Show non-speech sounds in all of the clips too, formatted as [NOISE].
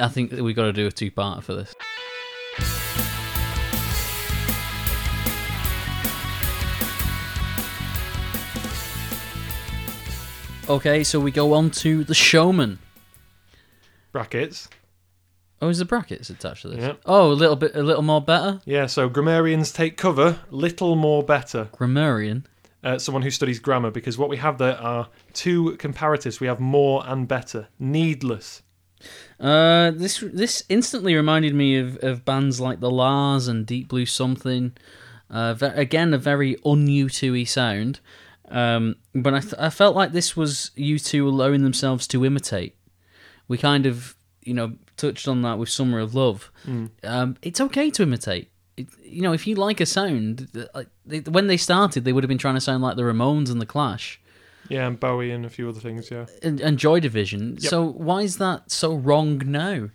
I think that we've got to do a two-parter for this. Okay, so we go on to the showman. Brackets. Oh, is the brackets attached to this? Yeah. Oh, a little bit, a little more better. Yeah, so grammarians take cover, little more better. Grammarian. Uh, someone who studies grammar, because what we have there are two comparatives. We have more and better. Needless. Uh, this this instantly reminded me of, of bands like the La's and Deep Blue Something. Uh, ve- again, a very un U2 sound. Um, but I, th- I felt like this was U2 allowing themselves to imitate. We kind of, you know, touched on that with Summer of Love. Um, it's okay to imitate. It, you know, if you like a sound, like, they, when they started, they would have been trying to sound like the Ramones and the Clash Yeah, and Bowie and a few other things, yeah. and, and Joy Division. Yep. So why is that so wrong now?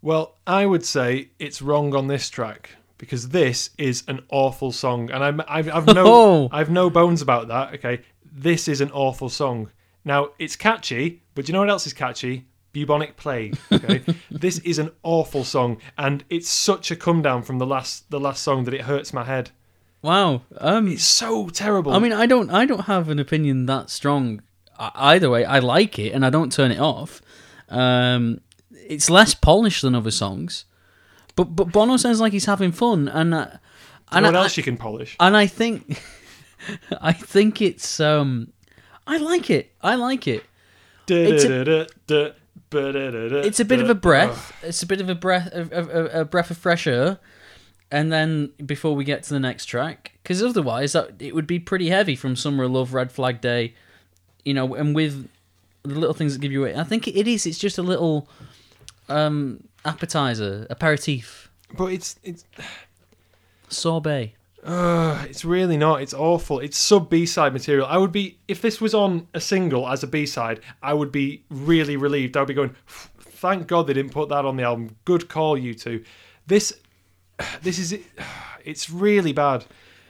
Well, I would say it's wrong on this track because this is an awful song, and I'm, I've, I've no, [LAUGHS] Oh. I've no bones about that. Okay, this is an awful song. Now it's catchy, but do you know what else is catchy? Bubonic plague. Okay, [LAUGHS] this is an awful song, and it's such a come down from the last, the last song that it hurts my head. Wow. Um, It's so terrible. I mean, I don't, I don't have an opinion that strong. Either way, I like it and I don't turn it off. Um, it's less polished than other songs, but but Bono sounds like he's having fun, and uh, and what I, else you can polish? and I think, [LAUGHS] I think it's um, I like it. I like it. it's a- It's It's a bit of a breath. It's a bit of a breath, a, a, a breath of fresh air, and then before we get to the next track, because otherwise that it would be pretty heavy from Summer of Love, Red Flag Day, you know, and with the little things that give you away. I think it is. It's just a little um appetizer, aperitif, But it's it's sorbet. uh, it's really not. It's awful. It's sub B side material. I would be if this was on a single as a B side. I would be really relieved. I would be going. Thank God they didn't put that on the album. Good call, U2. This this is it's really bad.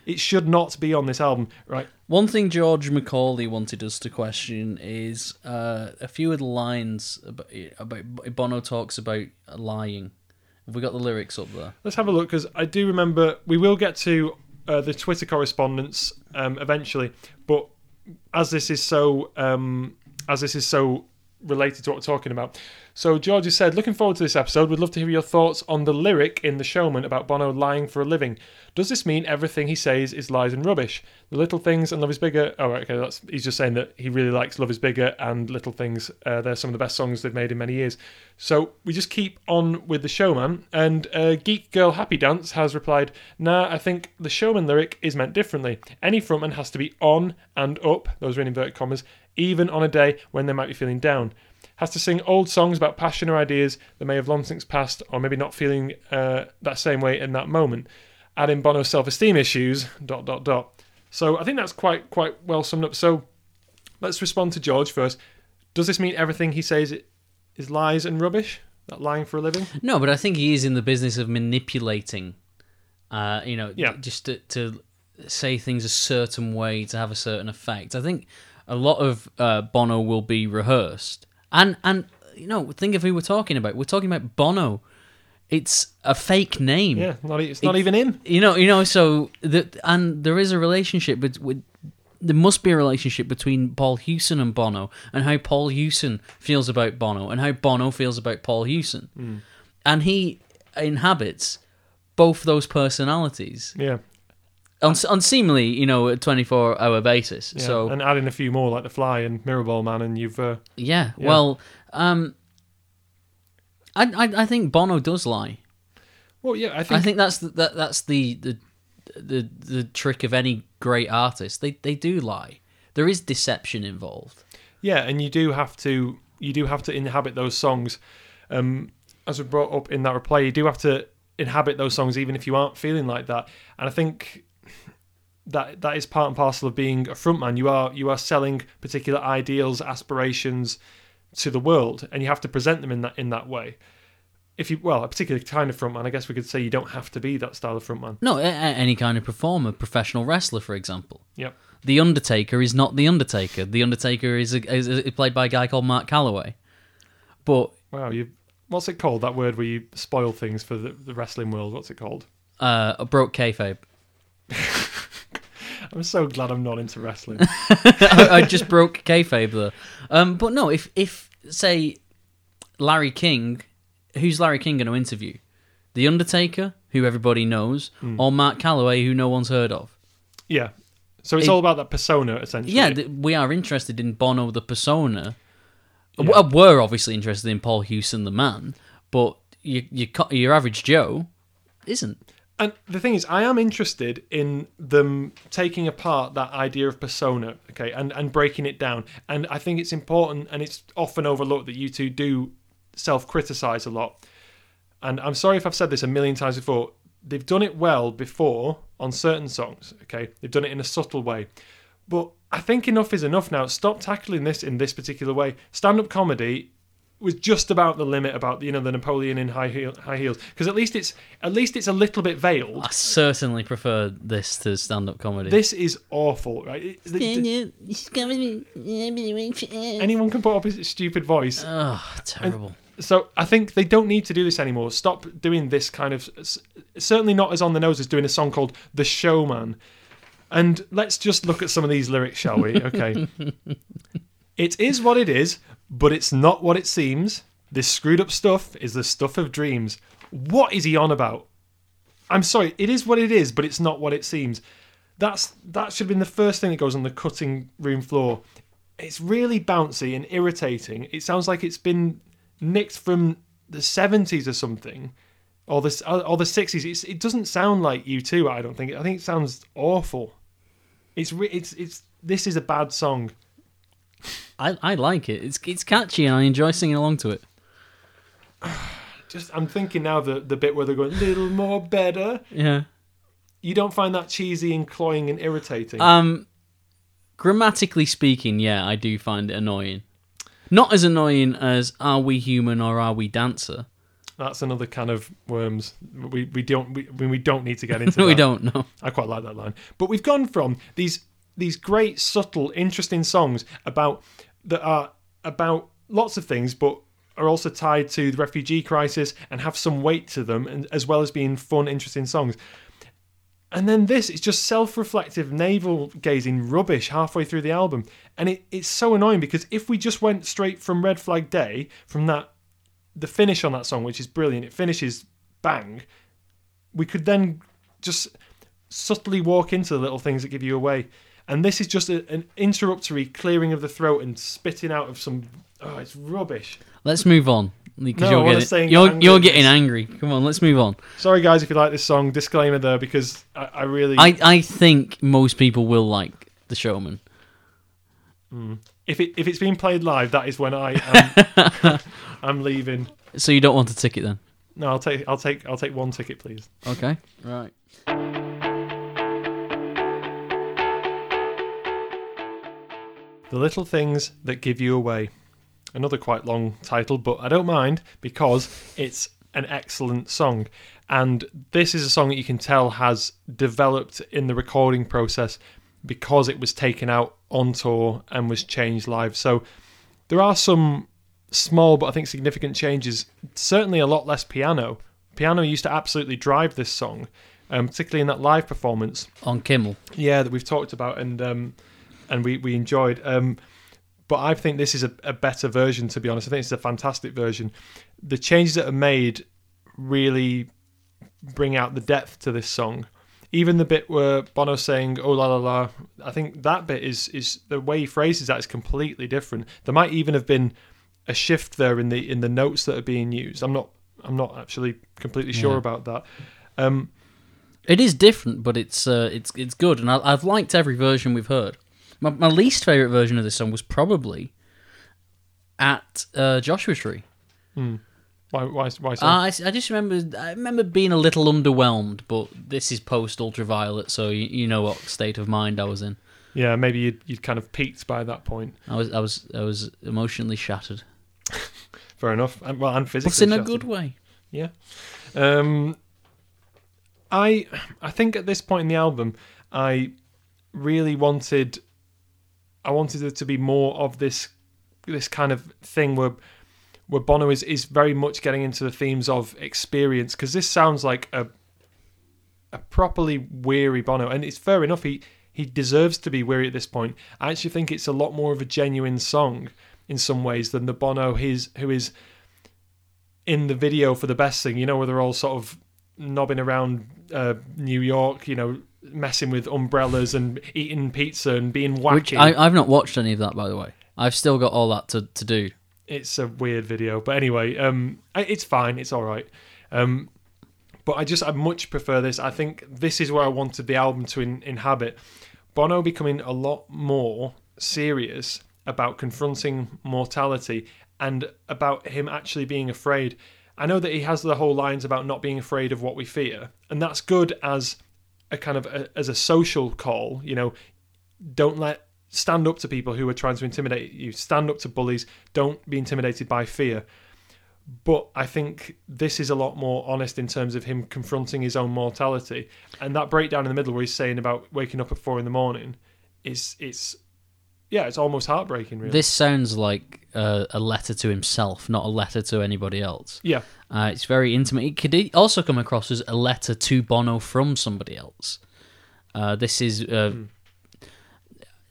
It should not be on this album, right? One thing George Macaulay wanted us to question is uh, a few of the lines about, about Bono talks about lying. Have we got the lyrics up there? Let's have a look because I do remember we will get to uh, the Twitter correspondence um, eventually, but as this is so um, as this is so related to what we're talking about. So George has said, looking forward to this episode. We'd love to hear your thoughts on the lyric in The Showman about Bono lying for a living. Does this mean everything he says is lies and rubbish? The little things and love is bigger. Oh, okay, that's he's just saying that he really likes Love is Bigger and Little Things. Uh, they're some of the best songs they've made in many years. So we just keep on with the showman. And uh, Geek Girl Happy Dance has replied, Nah, I think the showman lyric is meant differently. Any frontman has to be on and up, those are in inverted commas, even on a day when they might be feeling down. Has to sing old songs about passion or ideas that may have long since passed, or maybe not feeling uh, that same way in that moment. Add in Bono's self-esteem issues. Dot dot dot. So I think that's quite quite well summed up. So let's respond to George first. Does this mean everything he says is lies and rubbish? That lying for a living? No, but I think he is in the business of manipulating. Uh, you know, Yeah. just to, to say things a certain way to have a certain effect. I think a lot of uh, Bono will be rehearsed, and and you know, think of who we're talking about. We're talking about Bono. It's a fake name. Yeah, not, it's not It- even him. You know, you know. So the and there is a relationship, but with there must be a relationship between Paul Hewson and Bono, and how Paul Hewson feels about Bono, and how Bono feels about Paul Hewson, and he inhabits both those personalities Yeah. On seemingly, you know, a twenty four hour basis. yeah. So and add in a few more like the Fly and Mirrorball Man, and you've uh, yeah, Yeah. well, um, I, I I think Bono does lie. well, yeah, I think, I think that's the, that that's the, the the the trick of any great artist. They they do lie. There is deception involved. yeah, and you do have to you do have to inhabit those songs. Um, as we brought up in that reply, you do have to inhabit those songs even if you aren't feeling like that. And I think that that is part and parcel of being a frontman. You are you are selling particular ideals, aspirations to the world, and you have to present them in that in that way. If you well, a particular kind of frontman, I guess we could say you don't have to be that style of frontman. No, a- a- any kind of performer, professional wrestler, for example. Yep. The Undertaker is not the Undertaker. The Undertaker is, a, is, is played by a guy called Mark Calaway. But Wow, you what's it called? That word where you spoil things for the, the wrestling world. What's it called? Uh, a broke kayfabe. [LAUGHS] I'm so glad I'm not into wrestling. [LAUGHS] I, I just broke kayfabe there. Um, but no, if if say Larry King, who's Larry King going to interview? The Undertaker, who everybody knows, or Mark Calaway, who no one's heard of? yeah. So it's It- all about that persona, essentially. Yeah, th- we are interested in Bono the persona. Yeah. We're obviously interested in Paul Hewson the man, but you, you, your average Joe isn't. And the thing is, I am interested in them taking apart that idea of persona, okay, and, and breaking it down. And I think it's important, and it's often overlooked that U2 do self criticize a lot. And I'm sorry if I've said this a million times before. They've done it well before on certain songs, okay? They've done it in a subtle way. But I think enough is enough now. Stop tackling this in this particular way. Stand up comedy was just about the limit about you know the Napoleon in high heel, high heels because at least it's at least it's a little bit veiled. I certainly prefer this to stand up comedy. This is awful, right? It- the- the- anyone can put up his stupid voice. Ah, Ugh, terrible. So I think they don't need to do this anymore. Stop doing this kind of. Certainly not as on the nose as doing a song called "The Showman." And let's just look at some of these lyrics, shall we? Okay. [LAUGHS] it is what it is, but it's not what it seems. This screwed up stuff is the stuff of dreams. What is he on about? I'm sorry, it is what it is, but it's not what it seems. That's that should have been the first thing that goes on the cutting room floor. It's really bouncy and irritating. It sounds like it's been nicked from the 70s or something, or the or the 60s. It's, it doesn't sound like U2. I don't think. I think it sounds awful. It's it's it's this is a bad song. I, I like it. It's it's catchy and I enjoy singing along to it. [SIGHS] Just I'm thinking now the the bit where they're going a little more better. Yeah. You don't find that cheesy and cloying and irritating. Um, grammatically speaking, yeah, I do find it annoying. Not as annoying as "Are we human or are we dancer?" That's another can of worms. We we don't we, we don't need to get [LAUGHS] into. No, we that. don't know. I quite like that line. But we've gone from these these great, subtle, interesting songs about that are about lots of things, but are also tied to the refugee crisis and have some weight to them, and as well as being fun, interesting songs. And then this is just self-reflective, navel-gazing rubbish halfway through the album, and it, it's so annoying because if we just went straight from Red Flag Day, from that, the finish on that song, which is brilliant, it finishes bang. We could then just subtly walk into the little things that give you away. And this is just a, an interruptory clearing of the throat and spitting out of some. Oh, it's rubbish. Let's move on because No, you're getting you're, angry you're getting angry. Come on, let's move on. Sorry, guys, if you like this song. Disclaimer there because I, I really. I I think most people will like the Showman. Hmm. if it if it's being played live, that is when I am. [LAUGHS] I'm leaving. So you don't want a ticket then? No, I'll take I'll take I'll take one ticket, please. Okay. Right. The Little Things That Give You Away. Another quite long title, but I don't mind because it's an excellent song. And this is a song that you can tell has developed in the recording process because it was taken out on tour and was changed live. So there are some small but I think significant changes. Certainly a lot less piano. Piano used to absolutely drive this song, um, particularly in that live performance. On Kimmel. Yeah, that we've talked about and um, and we we enjoyed. Um, but I think this is a, a better version. To be honest, I think it's a fantastic version. The changes that are made really bring out the depth to this song. Even the bit where Bono's saying "Oh la la la," I think that bit is is the way he phrases that is completely different. There might even have been a shift there in the in the notes that are being used. I'm not I'm not actually completely sure Yeah. about that. Um, It is different, but it's uh, it's it's good, and I, I've liked every version we've heard. My, my least favorite version of this song was probably at uh, Joshua Tree. why why why so? Uh, I, I just remember I remember being a little underwhelmed, but this is post Ultraviolet, so you, you know what state of mind I was in. Yeah, maybe you'd, you'd kind of peaked by that point. I was I was I was emotionally shattered, [LAUGHS] Fair enough. And, well, and physically. but in a good way. Yeah. Um, I I think at this point in the album, I really wanted, I wanted there to be more of this this kind of thing where where Bono is is very much getting into the themes of experience because this sounds like a a properly weary Bono, and it's fair enough. He he deserves to be weary at this point. I actually think it's a lot more of a genuine song in some ways than the Bono his who is in the video for the best thing. You know, where they're all sort of knobbing around uh, New York. You know, messing with umbrellas and eating pizza and being wacky. Which I, I've not watched any of that, by the way. I've still got all that to, to do. it's a weird video, but anyway, um, it's fine. It's all right. Um, but I just I much prefer this. I think this is where I wanted the album to in, inhabit. Bono becoming a lot more serious about confronting mortality and about him actually being afraid. I know that he has the whole lines about not being afraid of what we fear, and that's good as a kind of a, as a social call. You know, don't let stand up to people who are trying to intimidate you. Stand up to bullies. Don't be intimidated by fear. But I think this is a lot more honest in terms of him confronting his own mortality, and that breakdown in the middle where he's saying about waking up at four in the morning is it's yeah, it's almost heartbreaking. Really, This sounds like uh, a letter to himself, not a letter to anybody else. yeah, Uh, it's very intimate. It could e- also come across as a letter to Bono from somebody else. Uh, this is uh,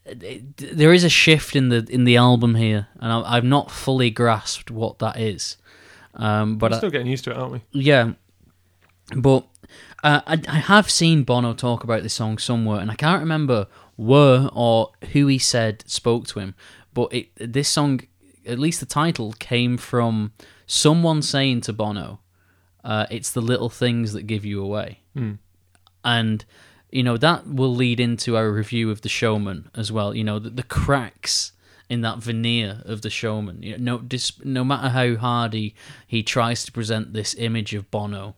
it- there is a shift in the in the album here, and I, I've not fully grasped what that is. Um, but we're I, still getting used to it, aren't we? yeah, but uh, I, I have seen Bono talk about this song somewhere, and I can't remember where or who he said spoke to him. But it, this song, at least the title, came from someone saying to Bono, uh, "It's the little things that give you away," Hmm. and you know that will lead into our review of the Showman as well. You know the, the cracks in that veneer of the showman. You know, no, dis, no matter how hard he, he tries to present this image of Bono,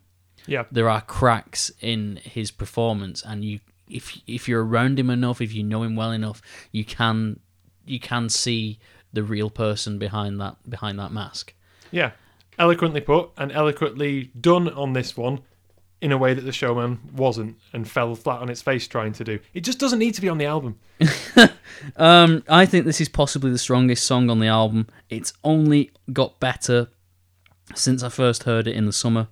Yeah, there are cracks in his performance, and you if if you're around him enough, if you know him well enough, you can you can see the real person behind that behind that mask. yeah, eloquently put and eloquently done on this one. In a way that the showman wasn't and fell flat on its face trying to do. It just doesn't need to be on the album. [LAUGHS] Um, I think this is possibly the strongest song on the album. It's only got better since I first heard it in the summer.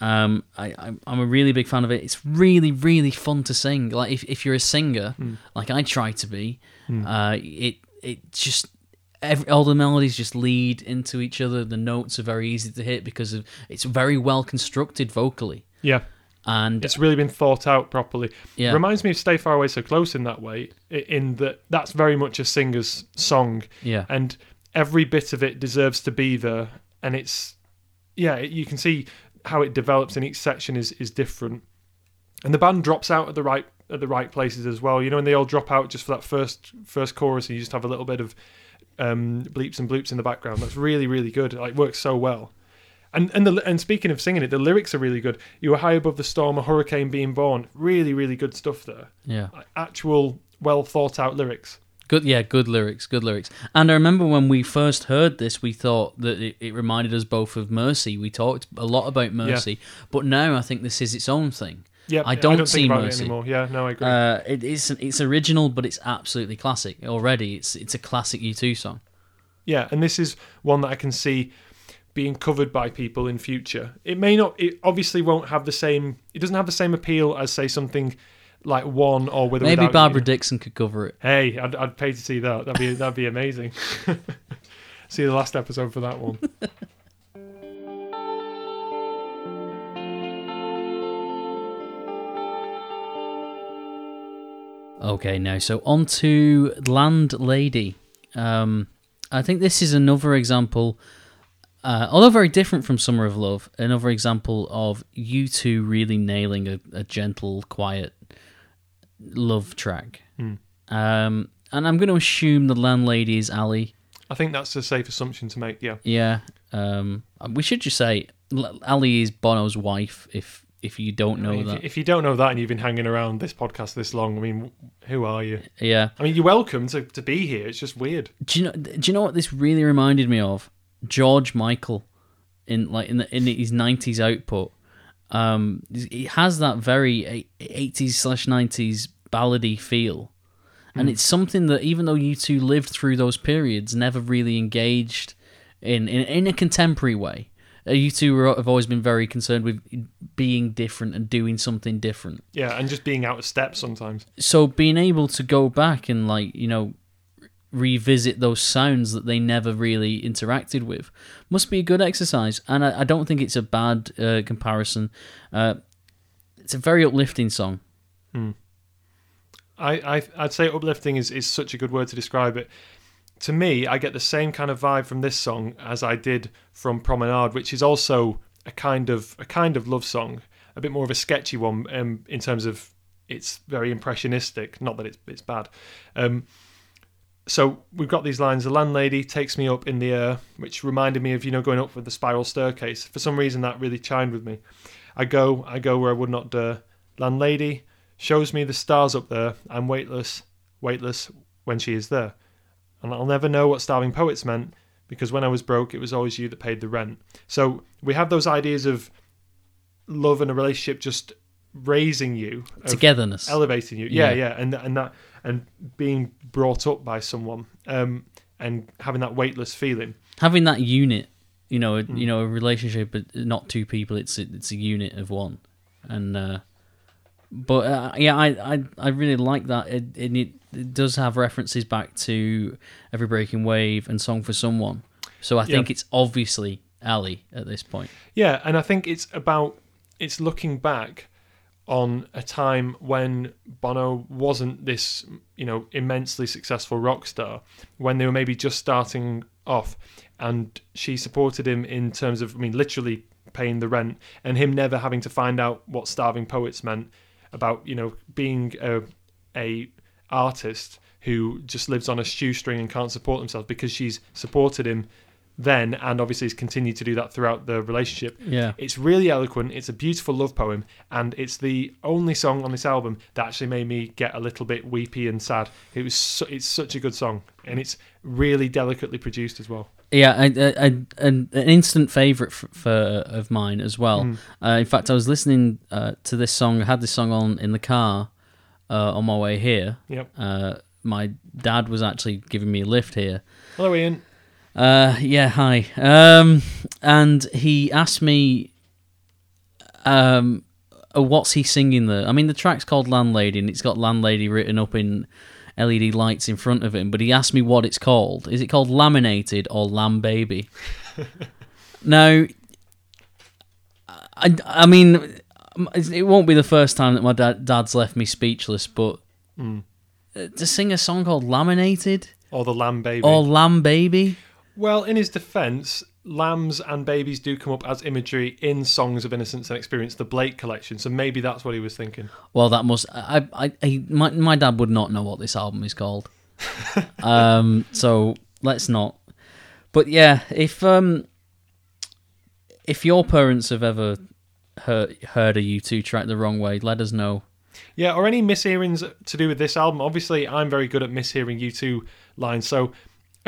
Um, I, I'm, I'm a really big fan of it. It's really, really fun to sing. Like if, if you're a singer, like I try to be, uh, it it just every, all the melodies just lead into each other. The notes are very easy to hit because of it's very well constructed vocally, Yeah, and it's really been thought out properly. yeah, Reminds me of Stay Far Away So Close in that way, in that that's very much a singer's song, yeah, and every bit of it deserves to be there. And it's, yeah, you can see how it develops, in each section is is different. And the band drops out at the right at the right places as well. You know, and they all drop out just for that first first chorus, and you just have a little bit of um, bleeps and bloops in the background. That's really really good. Like works so well. And and the and speaking of singing it, the lyrics are really good. You were high above the storm, a hurricane being born. Really really good stuff there. yeah. Like, actual well thought out lyrics. Good, yeah, good lyrics, good lyrics. And I remember when we first heard this, we thought that it, it reminded us both of Mercy. We talked a lot about Mercy, but now I think this is its own thing. Yeah, I don't see think about Mercy. it anymore. Yeah, no, I agree. Uh, it, it's it's original, but it's absolutely classic already. It's it's a classic U2 song. Yeah, and this is one that I can see being covered by people in future. It may not. It obviously won't have the same. It doesn't have the same appeal as say something like One or with Maybe Barbara you. Dixon could cover it. Hey, I'd, I'd pay to see that. That'd be that'd be amazing. [LAUGHS] see the last episode for that one. [LAUGHS] Okay, now so on to Landlady. Um, I think this is another example, uh, although very different from Summer of Love, another example of U2 really nailing a, a gentle, quiet love track. Hmm. Um, and I'm going to assume the landlady is Ali. I think that's a safe assumption to make. Yeah. Yeah. Um, we should just say Ali is Bono's wife. If if you don't know I mean, if, that, you- if you don't know that and you've been hanging around this podcast this long, I mean, who are you? yeah. I mean, you're welcome to, to be here. It's just weird. Do you know? Do you know what this really reminded me of? George Michael, in like in the, in his nineties output. Um, he has that very eighties slash nineties ballady feel, and it's something that even though U2 lived through those periods, never really engaged in in, in a contemporary way. Uh, U2 are- have always been very concerned with being different and doing something different. Yeah, and just being out of step sometimes. So being able to go back and like you know revisit those sounds that they never really interacted with must be a good exercise. And I, I don't think it's a bad uh, comparison. Uh, it's a very uplifting song. I, I I'd say uplifting is, is such a good word to describe it. To me, I get the same kind of vibe from this song as I did from Promenade, which is also a kind of a kind of love song, a bit more of a sketchy one um, in terms of it's very impressionistic. Not that it's it's bad. Um, so we've got these lines. The landlady takes me up in the air, which reminded me of you know going up with the spiral staircase. For some reason, that really chimed with me. I go, I go where I would not dare. Landlady shows me the stars up there. I'm weightless, weightless when she is there, and I'll never know what starving poets meant because when I was broke, it was always you that paid the rent. So we have those ideas of love and a relationship just raising you, Togetherness. elevating you. Yeah, Yeah. yeah, and and that and being brought up by someone, um, and having that weightless feeling. Having that unit, you know, a, Hmm. you know, a relationship, but not two people. It's a, it's a unit of one, and uh, but uh, yeah, I, I I really like that. It, it it does have references back to Every Breaking Wave and Song for Someone. So I think Yeah. it's obviously Ali at this point. Yeah, and I think it's about it's looking back on a time when Bono wasn't this, you know, immensely successful rock star, when they were maybe just starting off, and she supported him in terms of, I mean, literally paying the rent, and him never having to find out what starving poets meant about, you know, being a a artist who just lives on a shoestring and can't support themselves because she's supported him then and obviously has continued to do that throughout the relationship. Yeah. It's really eloquent. It's a beautiful love poem, and it's the only song on this album that actually made me get a little bit weepy and sad. It was su- it's such a good song, and it's really delicately produced as well. Yeah, I, I, I, an, an instant favorite for, for of mine as well. Mm. Uh, in fact, I was listening uh, to this song. I had this song on in the car uh, on my way here. Yep. Uh, my dad was actually giving me a lift here. Hello, Ian. Uh, yeah, hi. Um, and he asked me, um, uh, what's he singing there? I mean, the track's called Landlady, and it's got Landlady written up in LED lights in front of him. But he asked me what it's called. Is it called Laminated or Lamb Baby? [LAUGHS] now, I, I mean, it won't be the first time that my dad, dad's left me speechless. But Mm. uh, to sing a song called Laminated Or the lamb baby. or Lamb Baby. Well, in his defence, lambs and babies do come up as imagery in Songs of Innocence and Experience, the Blake collection. So maybe that's what he was thinking. Well, that must. I, I, I my, my dad would not know what this album is called. [LAUGHS] um, so let's not. But yeah, if um, if your parents have ever heard heard a U2 track the wrong way, let us know. Yeah, or any mishearings to do with this album. Obviously, I'm very good at mishearing U2 lines, so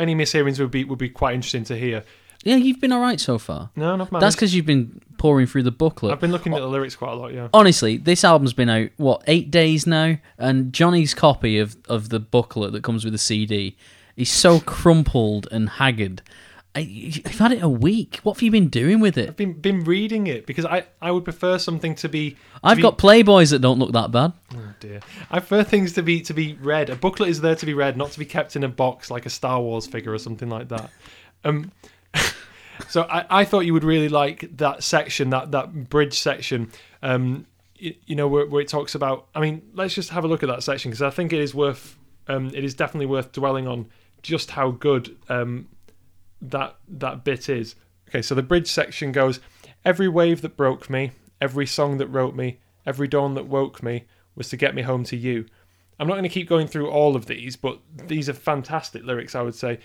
any mishearings would be would be quite interesting to hear. Yeah, you've been all right so far. No, not That's because you've been pouring through the booklet. I've been looking at oh. the lyrics quite a lot. Yeah. Honestly, this album's been out what eight days now, and Jonny's copy of of the booklet that comes with the CD is so crumpled and haggard. I, you've had it a week. What have you been doing with it? I've been been reading it because I I would prefer something to be. to I've be- got Playboys that don't look that bad. Oh dear. I prefer things to be to be read. A booklet is there to be read, not to be kept in a box like a Star Wars figure or something like that. Um, [LAUGHS] so I, I thought you would really like that section, that that bridge section. Um, you, you know where, where it talks about. I mean, let's just have a look at that section because I think it is worth. Um, it is definitely worth dwelling on just how good um, that that bit is. Okay, so the bridge section goes: Every wave that broke me, every song that wrote me, every dawn that woke me was to get me home to you. I'm not going to keep going through all of these, but these are fantastic lyrics, I would say.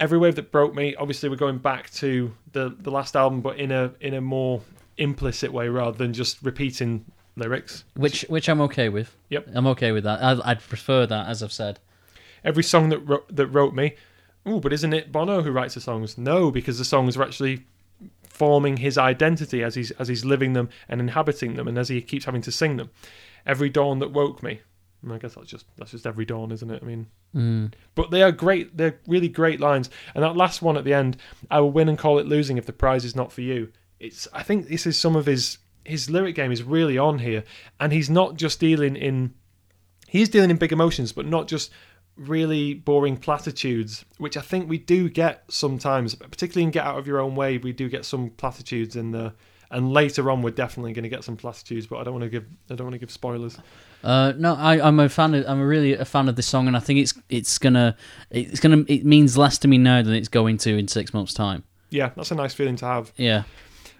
Every wave that broke me. Obviously, we're going back to the the last album, but in a in a more implicit way rather than just repeating lyrics. Which which I'm okay with. Yep. I'm okay with that. I, I'd prefer that, as I've said. Every song that wrote, that wrote me. Oh, but isn't it Bono who writes the songs? No, because the songs are actually forming his identity as he's as he's living them and inhabiting them, and as he keeps having to sing them. Every dawn that woke me. I guess that's just that's just every dawn, isn't it? I mean, Mm. but they are great. They're really great lines. And that last one at the end, I will win and call it losing if the prize is not for you. It's. I think this is some of his his lyric game is really on here, and he's not just dealing in. He's dealing in big emotions, but not just really boring platitudes, which I think we do get sometimes, particularly in Get Out of Your Own Way. We do get some platitudes in the. And later on, we're definitely going to get some platitudes, but I don't want to give I don't want to give spoilers. Uh, no, I, I'm a fan. Of, I'm a really a fan of this song, and I think it's it's gonna it's gonna it means less to me now than it's going to in six months' time. Yeah, that's a nice feeling to have. Yeah,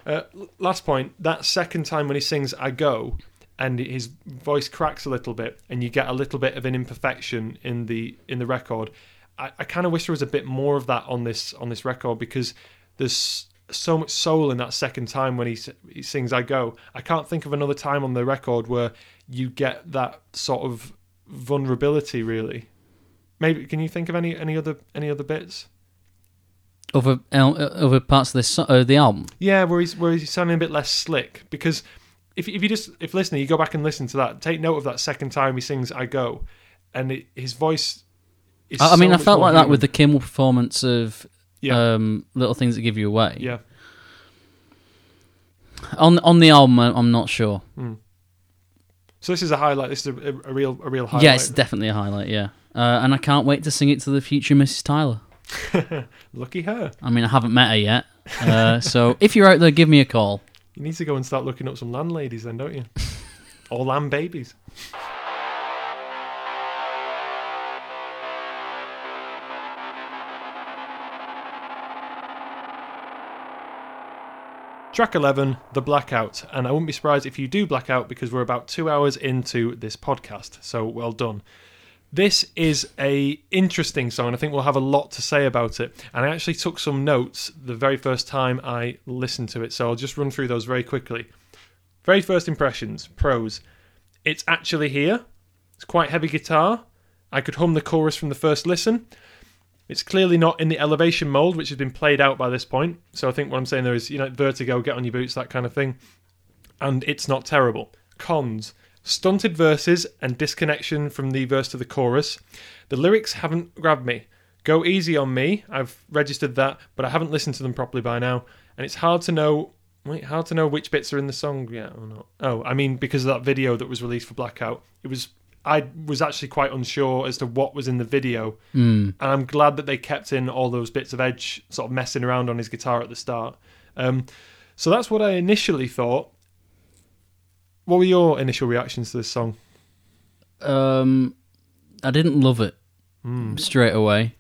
Uh, last point, that second time when he sings I Go, and his voice cracks a little bit, and you get a little bit of an imperfection in the in the record. I, I kind of wish there was a bit more of that on this on this record because there's so much soul in that second time when he he sings I Go. I can't think of another time on the record where you get that sort of vulnerability. Really, maybe can you think of any any other any other bits? other other parts of this uh, the album. Yeah, where he's where he's sounding a bit less slick because if if you just if listening, you go back and listen to that, take note of that second time he sings "I Go," and it, his voice. Is I, I mean, so I felt like that with the Kimmel performance of yeah um, "Little Things That Give You Away." yeah. On on the album, I'm not sure. So this is a highlight. This is a, a, a real a real highlight. Yeah, it's definitely a highlight. Yeah, uh, and I can't wait to sing it to the future Mrs. Tyler. [LAUGHS] Lucky her. I mean, I haven't met her yet, uh, so if you're out there, give me a call. You need to go and start looking up some landladies then, don't you? [LAUGHS] or land babies. Track 11, The Blackout. And I wouldn't be surprised if you do blackout because we're about two hours into this podcast. So well done. This is a interesting song, and I think we'll have a lot to say about it. And I actually took some notes the very first time I listened to it, so I'll just run through those very quickly. Very first impressions, pros. It's actually here. It's quite heavy guitar. I could hum the chorus from the first listen. It's clearly not in the elevation mold, which has been played out by this point. So I think what I'm saying there is, you know, vertigo, get on your boots, that kind of thing. And it's not terrible. Cons stunted verses and disconnection from the verse to the chorus. The lyrics haven't grabbed me. Go easy on me. I've registered that, but I haven't listened to them properly by now, and it's hard to know. Wait, hard to know which bits are in the song yet or not. Oh, I mean because of that video that was released for Blackout, it was. I was actually quite unsure as to what was in the video, Mm. and I'm glad that they kept in all those bits of Edge sort of messing around on his guitar at the start. Um, so that's what I initially thought. What were your initial reactions to this song? Um, I didn't love it straight away.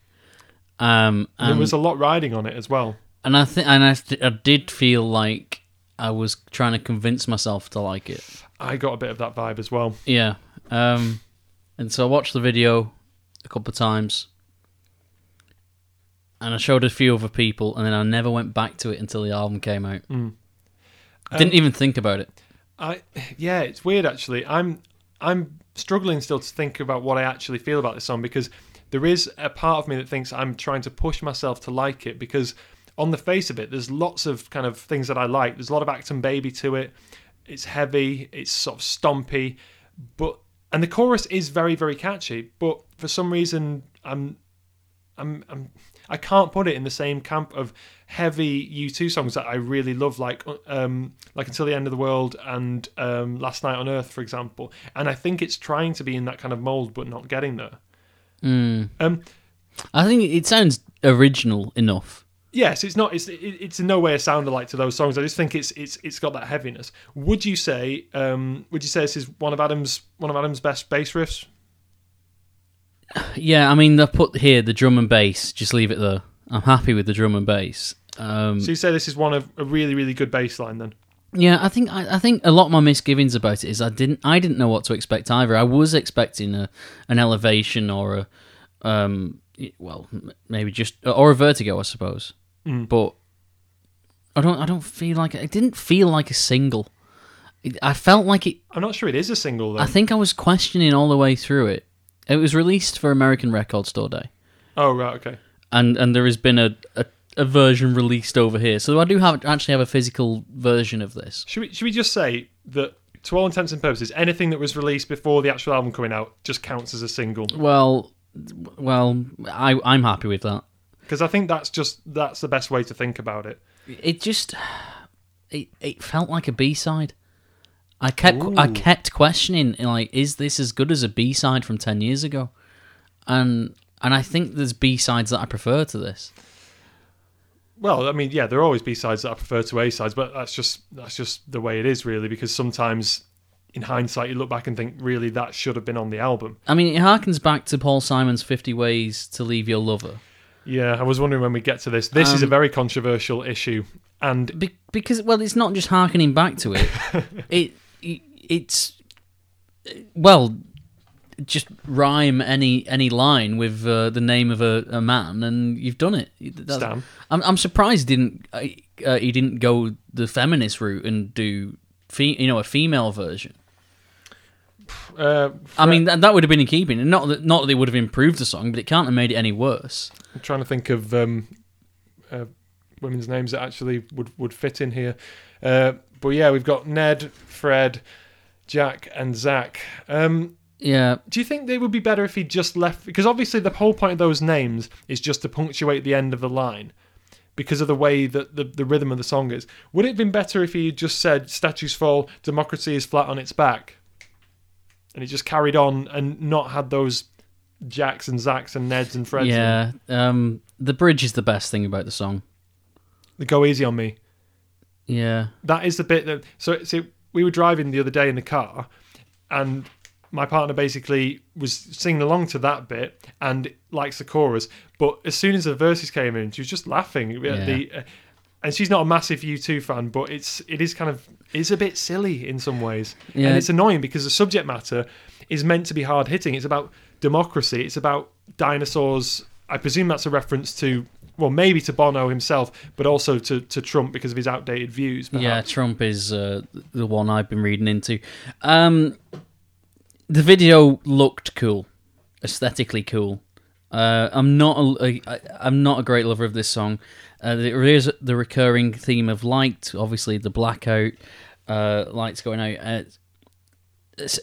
Um, And there was a lot riding on it as well. and I think, and I, th- I did feel like I was trying to convince myself to like it. I got a bit of that vibe as well. Yeah. Um, and so I watched the video a couple of times, and I showed a few other people, and then I never went back to it until the album came out. Mm. Didn't even think about it. I yeah, it's weird actually. I'm I'm struggling still to think about what I actually feel about this song because there is a part of me that thinks I'm trying to push myself to like it because on the face of it, there's lots of kind of things that I like. There's a lot of Achtung Baby to it. It's heavy. It's sort of stompy, but and the chorus is very very catchy. But for some reason, I'm I'm, I'm I can't put it in the same camp of heavy U2 songs that I really love, like um, like Until the End of the World and um, Last Night on Earth, for example. And I think it's trying to be in that kind of mold, but not getting there. Mm. Um, I think it sounds original enough. yes, it's not. It's it's in no way a sound alike to those songs. I just think it's it's it's got that heaviness. Would you say? Um, would you say this is one of Adam's one of Adam's best bass riffs? [SIGHS] Yeah, I mean, they put here the drum and bass. Just leave it there. I'm happy with the drum and bass. Um, So you say this is one of a really really good baseline then? Yeah, I think I, I think a lot of my misgivings about it is I didn't I didn't know what to expect either. I was expecting a an elevation or a um well maybe just or a vertigo I suppose, Mm. but I don't I don't feel like it didn't feel like a single. I felt like it. I'm not sure it is a single though. I think I was questioning all the way through it. It was released for American Record Store Day, oh right, okay. and and there has been a. a a version released over here, so I do have actually have a physical version of this. Should we should we just say that to all intents and purposes, anything that was released before the actual album coming out just counts as a single. Well, well, I I'm happy with that. Because I think that's just that's the best way to think about it. It just it it felt like a B side. I kept I kept questioning like, is this as good as a B side from ten years ago? And and I think there's B sides that I prefer to this. Well, I mean, yeah, there will always be sides that I prefer to A sides, but that's just that's just the way it is, really. Because sometimes, in hindsight, you look back and think, really, that should have been on the album. I mean, it harkens back to Paul Simon's Fifty Ways to Leave Your Lover. Yeah, I was wondering when we get to this. This is a Um, very controversial issue, and Be- because well, it's not just harkening back to it. [LAUGHS] it, it it's well, just rhyme any any line with uh, the name of a, a man, and you've done it. That's- Stan. I'm I'm surprised he didn't uh, uh, he didn't go the feminist route and do fe- you know a female version. uh, I mean that, that would have been in keeping, and not that not that they would have improved the song, but it can't have made it any worse. I'm trying to think of um, uh, women's names that actually would, would fit in here. Uh, but yeah, we've got Ned, Fred, Jack, and Zach. Um, Yeah, do you think they would be better if he just left? Because obviously, the whole point of those names is just to punctuate the end of the line because of the way that the, the rhythm of the song is. Would it have been better if he had just said, Statues fall, democracy is flat on its back? And he just carried on and not had those Jacks and Zacks and Neds and Freds. and- yeah. Um, the bridge is the best thing about the song. They go easy on me. Yeah. that is the bit that so see we were driving the other day in the car and my partner basically was singing along to that bit and likes the chorus but as soon as the verses came in she was just laughing at Yeah. the uh, and she's not a massive U2 fan but it's it is kind of it's a bit silly in some ways Yeah. and it's annoying because the subject matter is meant to be hard hitting it's about democracy it's about dinosaurs I presume that's a reference to well maybe to Bono himself but also to, to Trump because of his outdated views Yeah. Trump is uh, the one I've been reading into. Um, the video looked cool, aesthetically cool. Uh, I'm not a, I, I'm not a great lover of this song. Uh, there is the recurring theme of light, obviously the blackout, uh, lights going out, uh,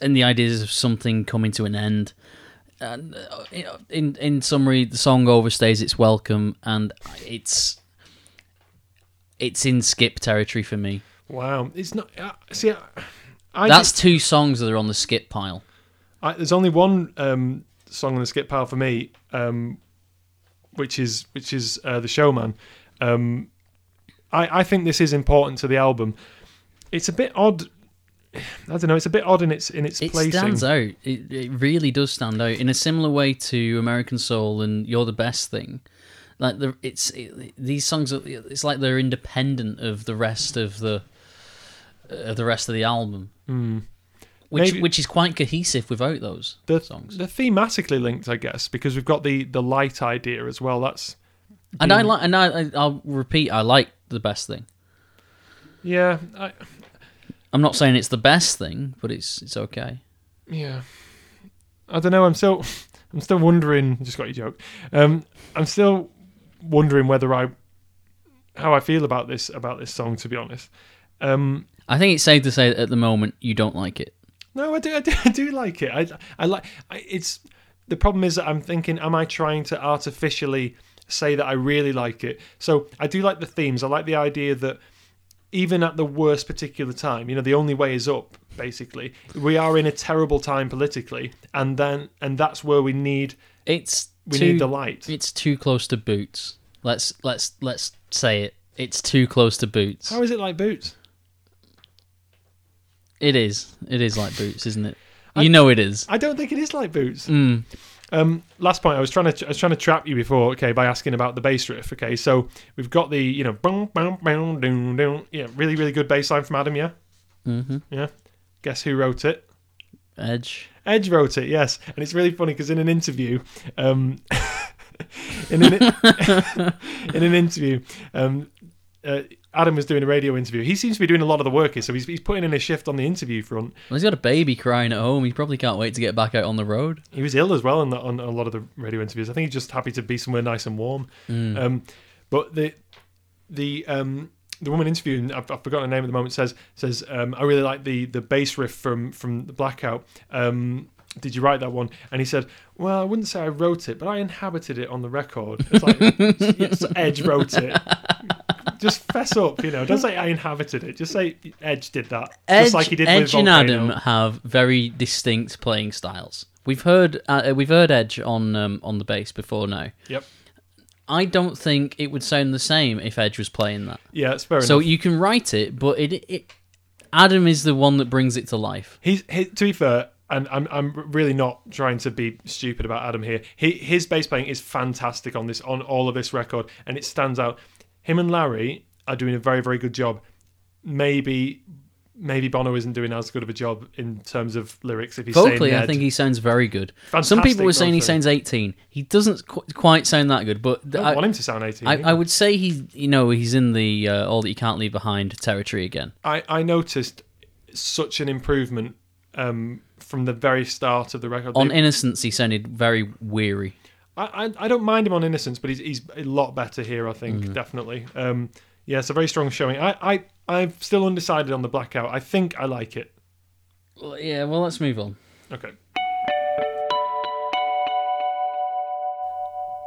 and the ideas of something coming to an end. And uh, in in summary, the song overstays its welcome, and it's it's in skip territory for me. Wow, it's not. Uh, see, I, I That's two songs that are on the skip pile. I, there's only one um, song on the skip pile for me, um, which is which is uh, the Showman. Um, I I think this is important to the album. It's a bit odd. I don't know. It's a bit odd in its in its It placing. stands out. It, it really does stand out in a similar way to American Soul and You're the Best Thing. Like the it's it, these songs are it's like they're independent of the rest of the of the rest of the album, Hmm. Which Maybe- which is quite cohesive without those The, songs. they're thematically linked, I guess, because we've got the the light idea as well. That's And I like and I I- I'll repeat I like the best thing. yeah, I, I'm not saying it's the best thing, but it's it's okay. yeah. I don't know. I'm still I'm still wondering. Just got your joke. Um, I'm still wondering whether I how I feel about this about this song. To be honest, um, I think it's safe to say that at the moment you don't like it. No, I do, I do, [LAUGHS] I do like it. I, I like. I, it's the problem is that I'm thinking, am I trying to artificially say that I really like it? So I do like the themes. I like the idea that even at the worst particular time, you know, the only way is up. Basically, we are in a terrible time politically, and then and that's where we need It's we too, need the light. It's too close to boots. Let's let's let's say it. It's too close to boots. How is it like boots? It is. It is like boots, isn't it? I- You know it is. I don't think it is like boots. Mm. Um, last point, I was trying to I was trying to trap you before, okay, by asking about the bass riff. Okay, so we've got the you know boom boom boom doom doom, yeah, really really good bass line from Adam. Yeah, hmm yeah. Guess who wrote it? Edge. Edge wrote it. Yes, and it's really funny because in an interview, um, [LAUGHS] in an [LAUGHS] [LAUGHS] in an interview, um, uh, Adam was doing a radio interview. He seems to be doing a lot of the work here, so he's he's putting in a shift on the interview front. Well, he's got a baby crying at home. He probably can't wait to get back out on the road. He was ill as well on, the, on a lot of the radio interviews. I think he's just happy to be somewhere nice and warm. Mm. Um, but the the um, the woman interviewing, I've, I've forgotten her name at the moment, says says um, I really like the the bass riff from from the Blackout. Um, did you write that one? And he said, Well, I wouldn't say I wrote it, but I inhabited it on the record. It's like [LAUGHS] yes, Edge wrote it. Just fess up, you know. Don't say I inhabited it. Just say Edge did that. Edge, just like he did Edge with and Adam have very distinct playing styles. We've heard uh, we've heard Edge on um, on the bass before now. Yep. I don't think it would sound the same if Edge was playing that. Yeah, it's fair So enough. you can write it, but it, it Adam is the one that brings it to life. He's he, to be fair, and I'm I'm really not trying to be stupid about Adam here. He his bass playing is fantastic on this on all of this record, and it stands out. Him and Larry are doing a very very good job. Maybe maybe Bono isn't doing as good of a job in terms of lyrics if he's Vocally, saying I think he sounds very good. Some people were saying he sounds 18. He doesn't qu- quite sound that good, but I I, want him to sound 18. I, I would say he, you know, he's in the uh, all that you can't leave behind territory again. I, I noticed such an improvement um, from the very start of the record. On Innocence, he sounded very weary. I, I, I don't mind him on Innocence, but he's, he's a lot better here, I think, Mm-hmm. definitely. Um, yeah, it's a very strong showing. I, I, I'm still undecided on the Blackout. I think I like it. Well, yeah, well, let's move on. Okay.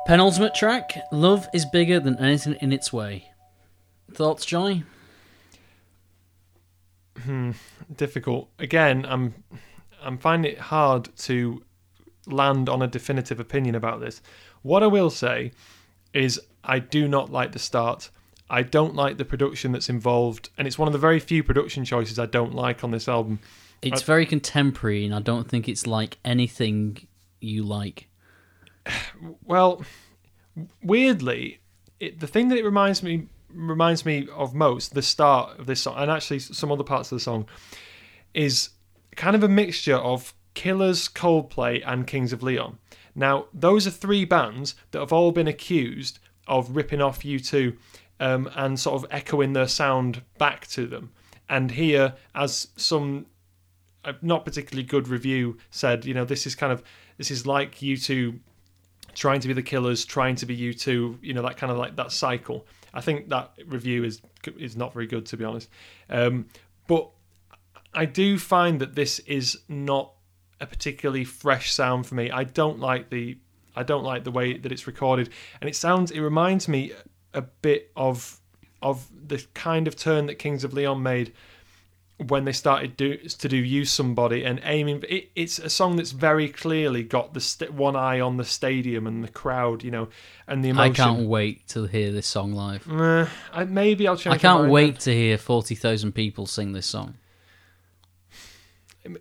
Penultimate track Love is bigger than anything in its way. Thoughts, Jonny? Hmm, difficult. Again, I'm I'm finding it hard to land on a definitive opinion about this. What I will say is I do not like the start. I don't like the production that's involved, and it's one of the very few production choices I don't like on this album. It's very contemporary, and I don't think it's like anything you like. Well, weirdly, it, the thing that it reminds me reminds me of most, the start of this song, and actually some other parts of the song, is kind of a mixture of Killers, Coldplay, and Kings of Leon. Now, those are three bands that have all been accused of ripping off U2 um, and sort of echoing their sound back to them. And here, as some not particularly good review said, you know, this is kind of this is like U2 trying to be the killers, trying to be U2, you know, that kind of like that cycle. I think that review is is not very good to be honest. Um, but I do find that this is not a particularly fresh sound for me. I don't like the I don't like the way that it's recorded, and it sounds it reminds me a bit of of the kind of turn that Kings of Leon made when they started do, to do use somebody and aiming it, it's a song that's very clearly got the st- one eye on the stadium and the crowd you know and the emotion I can't wait to hear this song live. Uh, I, maybe i'll change I can't wait to hear 40,000 people sing this song.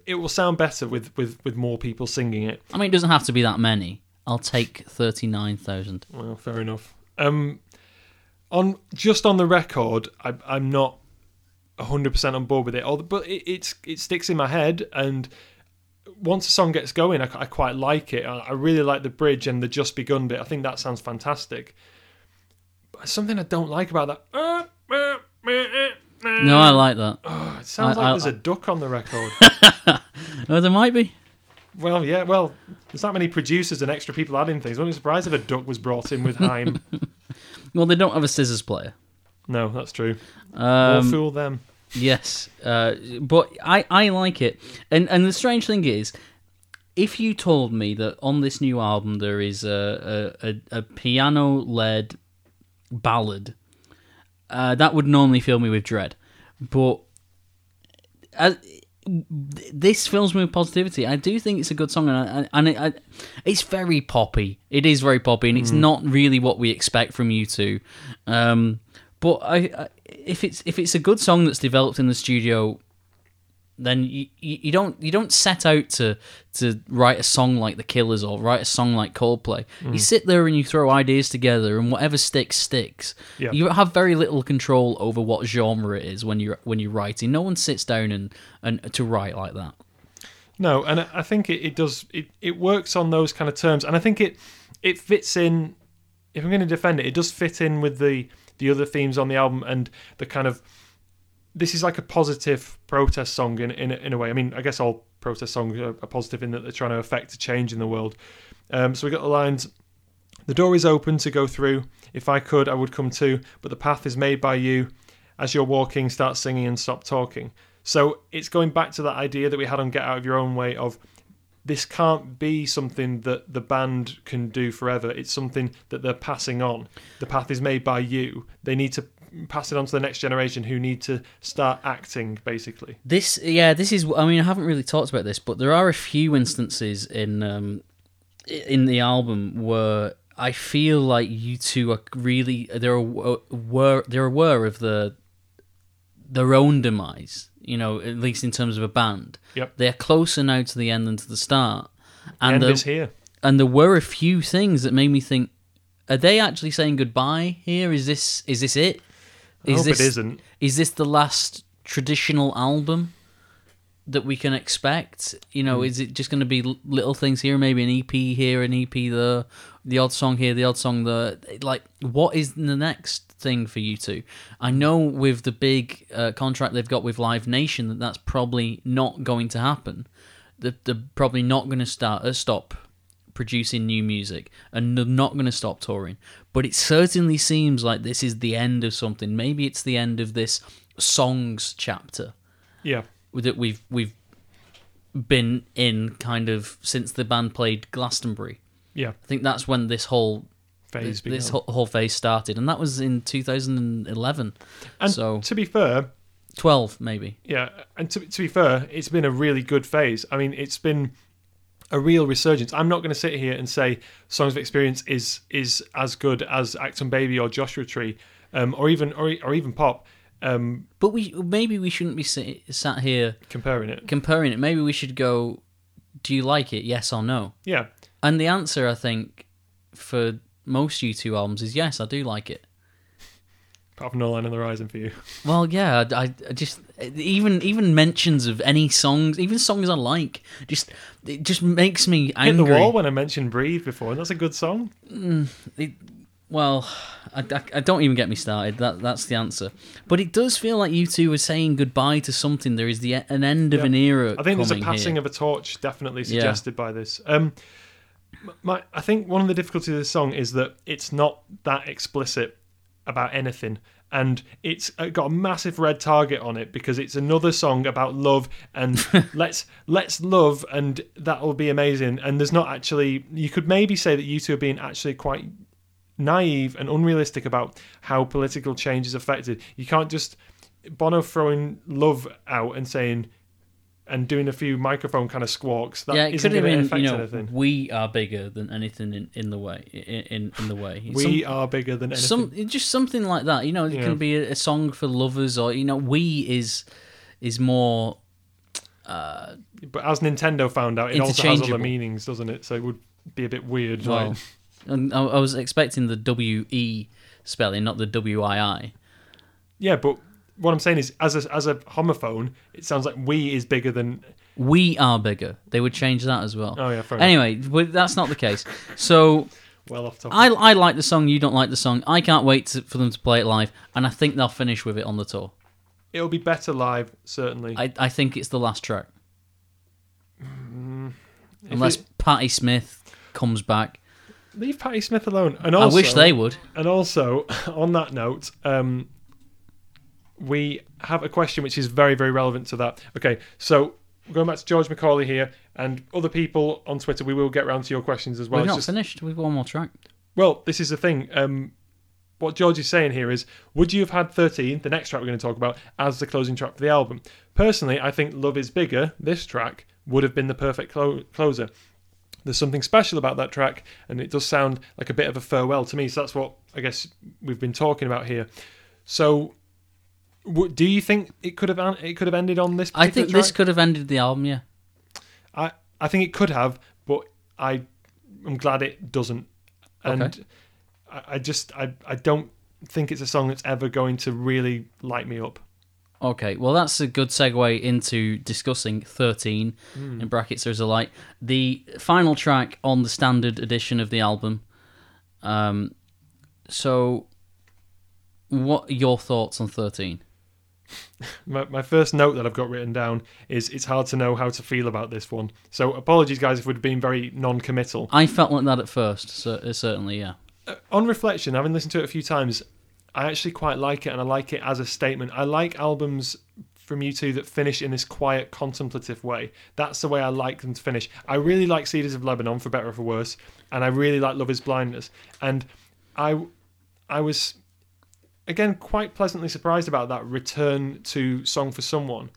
It will sound better with with with more people singing it I mean, it doesn't have to be that many. I'll take 39,000. well fair enough um on just on the record I, i'm not 100% on board with it although but it, it's it sticks in my head and once a song gets going, I, I quite like it. I, I really like the bridge and the just begun bit. I think that sounds fantastic. But something I don't like about that. Uh, uh, uh, No, I like that. Oh, [SIGHS] it sounds I- like I- there's a duck on the record. [LAUGHS] Oh, there might be. well, yeah, well, there's that many producers and extra people adding things. I wouldn't be surprised if a duck was brought in with [LAUGHS] Haim. Well, they don't have a scissors player. no, that's true. Um, fool them. Yes, uh, but I, I like it, and and the strange thing is, if you told me that on this new album there is a a, a, a piano led ballad, uh, that would normally fill me with dread, but as, this fills me with positivity. I do think it's a good song, and I, and it, I, it's very poppy. It is very poppy, and it's not really what we expect from U2. Um, but I, I, if it's if it's a good song that's developed in the studio, then you, you, you don't you don't set out to to write a song like The Killers or write a song like Coldplay. You mm. sit there and you throw ideas together, and whatever sticks sticks. Yeah. You have very little control over what genre it is when you're when you're writing. No one sits down and, and to write like that. No, and I I think it, it does. It, it works on those kind of terms, and I think it it fits in. If I'm going to defend it, it does fit in with the the other themes on the album and the kind of. This is like a positive protest song in in a, in a way. I mean, I guess all protest songs are, are positive in that they're trying to affect a change in the world. Um, so we got the lines. The door is open to go through. If I could, I would come too. But the path is made by you. as you're walking, start singing and stop talking. So it's going back to that idea that we had on Get Out of Your Own Way of this can't be something that the band can do forever. It's something that they're passing on. The path is made by you. They need to pass it on to the next generation who need to start acting basically. This, yeah, this is. I mean, I haven't really talked about this, but there are a few instances in um, in the album where I feel like U2 are really they're aware they're aware of the their own demise. You know, at least in terms of a band. Yep. They're closer now to the end than to the start. And End there, is here. and there were a few things that made me think: Are they actually saying goodbye here? Is this is this it? I hope this it isn't. is this the last traditional album that we can expect? You know, is it just going to be little things here, maybe an EP here, an EP there, the odd song here, the odd song there? Like, what is the next thing for U2? I know with the big uh, contract they've got with Live Nation that that's probably not going to happen. They're, they're probably not going to start uh, stop producing new music and they're not going to stop touring. But it certainly seems like this is the end of something. Maybe it's the end of this songs chapter Yeah. that we've we've been in kind of since the band played Glastonbury. Yeah. I think that's when this whole Phase this, this whole, phase started, and that was in 2011. And so to be fair, 12 maybe. Yeah, and to, to be fair, it's been a really good phase. I mean, it's been a real resurgence. I'm not going to sit here and say Songs of Experience is is as good as Achtung Baby or Joshua Tree, um, or even or, or even Pop. Um, But we maybe we shouldn't be sit, sat here comparing it, comparing it. Maybe we should go. Do you like it? Yes or no? yeah, And the answer, I think, for most U2 albums is yes, I do like it. Apart from No Line on the Horizon for you. Well, yeah, I, I just even even mentions of any songs, even songs I like, just it just makes me Hit angry. the wall when I mentioned Breathe before, and that's a good song. It, well, I, I, I don't even get me started. That that's the answer. But it does feel like U2 are saying goodbye to something. There is the an end of Yeah. an era. I think there's a passing here. of a torch, definitely Yeah. suggested by this. Um, my, I think one of the difficulties of this song is that it's not that explicit about anything, and it's uh, got a massive red target on it because it's another song about love and [LAUGHS] let's let's love and that will be amazing. And there's not actually. You could maybe say that U2 are being actually quite naive and unrealistic about how political change is affected. You can't just Bono throwing love out and saying and doing a few microphone kind of squawks. That yeah, it could have been. You know, anything. we are bigger than anything in, in the way. In in the way. We Some- are bigger than anything. some just something like that. You know, it Yeah. can be a, a song for lovers, or you know, we is is more. Uh, but as Nintendo found out, it also has other meanings, doesn't it? So it would be a bit weird. well, like- and I, I was expecting the W E spelling, not the W I I. yeah, but what I'm saying is, as a, as a homophone, it sounds like we is bigger than. We are bigger. They would change that as well. Oh yeah, fair. Anyway, that's not the case. So Well off topic. I, I like the song. You don't like the song. I can't wait to, for them to play it live, and I think they'll finish with it on the tour. It'll be better live, certainly. I, I think it's the last track, If unless it- Patti Smith comes back. leave Patti Smith alone. And also, I wish they would. And also, [LAUGHS] on that note, um, we have a question which is very, very relevant to that. Okay, so going back to George Macaulay here, and other people on Twitter, we will get round to your questions as well. We've It's not just- finished with one more track. well, this is the thing. Um, what George is saying here is, would you have had 13, the next track we're going to talk about, as the closing track for the album? Personally, I think Love is Bigger, this track, would have been the perfect clo- closer. There's something special about that track, and it does sound like a bit of a farewell to me. So that's what I guess we've been talking about here. So, do you think it could have it could have ended on this? I think this could have ended the album. Yeah. I I think it could have, but I I'm glad it doesn't. And Okay. I, I just I I don't think it's a song that's ever going to really light me up. Okay, well, that's a good segue into discussing 13 Hmm. in brackets. There's a light. The final track on the standard edition of the album. Um, so, what are your thoughts on 13? [LAUGHS] My, my first note that I've got written down is it's hard to know how to feel about this one. So apologies, guys, if we'd been very non-committal. I felt like that at first, so, uh, certainly, yeah. Uh, on reflection, having listened to it a few times, I actually quite like it, and I like it as a statement. I like albums from U2 that finish in this quiet, contemplative way. That's the way I like them to finish. I really like Cedars of Lebanon, for better or for worse, and I really like Love Is Blindness. And I, I was, again, quite pleasantly surprised about that return to Song for Someone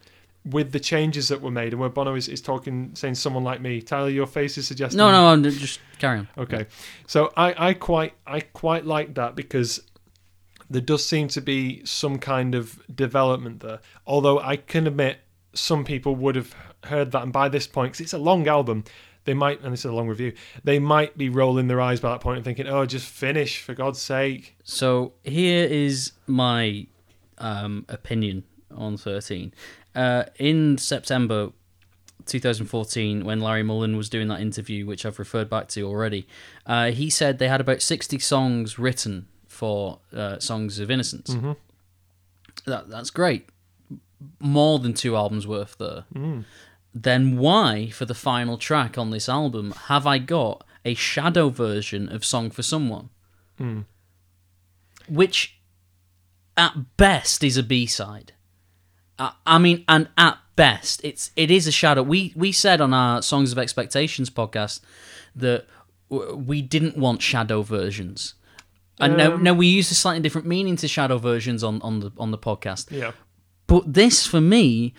with the changes that were made and where Bono is, is talking, saying someone like me. Tyler, your face is suggesting. No, no, I'm just carry on. Okay, so I, I quite I quite like that because there does seem to be some kind of development there. Although I can admit some people would have heard that, and by this point, because it's a long album, they might, and this is a long review, they might be rolling their eyes by that point and thinking, "Oh, just finish for God's sake." So here is my um, opinion on 13. Uh, in September 2014, when Larry Mullen was doing that interview, which I've referred back to already, uh, he said they had about 60 songs written for uh, Songs of Innocence. Mhm. That, that's great. More than two albums worth there. Mm. Then why, for the final track on this album, have I got a shadow version of Song for Someone? Mm. Which, at best, is a B side. I, I mean, and at best, it's it is a shadow. We we said on our Songs of Expectations podcast that w- we didn't want shadow versions. And now, Um, now we use a slightly different meaning to shadow versions on, on the on the podcast. Yeah. But this, for me,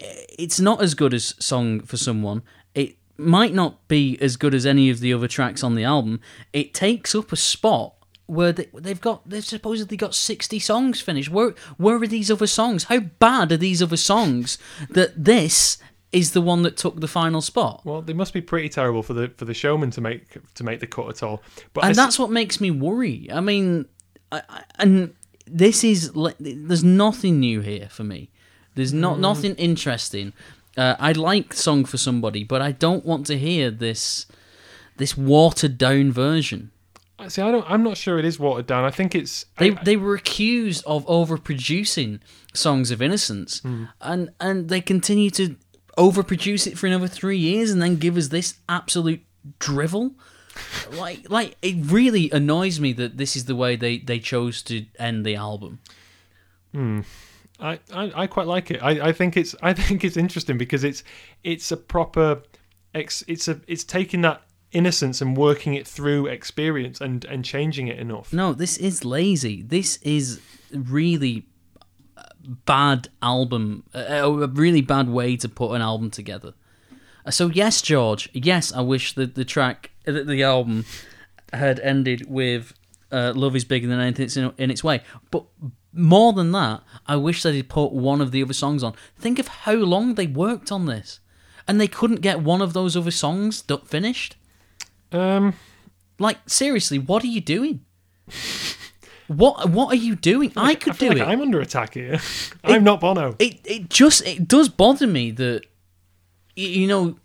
it's not as good as Song for Someone. It might not be as good as any of the other tracks on the album. It takes up a spot where they, they've got they've supposedly got sixty songs finished. Where where are these other songs? How bad are these other songs that this is the one that took the final spot? Well, they must be pretty terrible for the for the showman to make to make the cut at all. But I and s- that's what makes me worry. I mean, I, I, and this is there's nothing new here for me. There's not mm. nothing interesting. Uh, I like "Song for Somebody," but I don't want to hear this this watered down version. see. I don't. I'm not sure it is watered down. I think it's. They I- they were accused of overproducing "Songs of Innocence," hmm. and and they continue to overproduce it for another three years, and then give us this absolute drivel. [LAUGHS] like like it really annoys me that this is the way they they chose to end the album. Hmm. I, I, I quite like it. I, I think it's I [LAUGHS] think it's interesting because it's it's a proper ex, it's a it's taking that innocence and working it through experience and and changing it enough. No, this is lazy. This is really uh, bad album, uh, a really bad way to put an album together. Uh, So yes, George. Yes, I wish that the track, the album, had ended with uh, "Love Is Bigger Than Anything in, in Its Way." But more than that, I wish they'd put one of the other songs on. Think of how long they worked on this, and they couldn't get one of those other songs finished. Um, Like seriously, what are you doing? What what are you doing? I could I do like it. I'm under attack here. I'm not Bono. It it just it does bother me that you know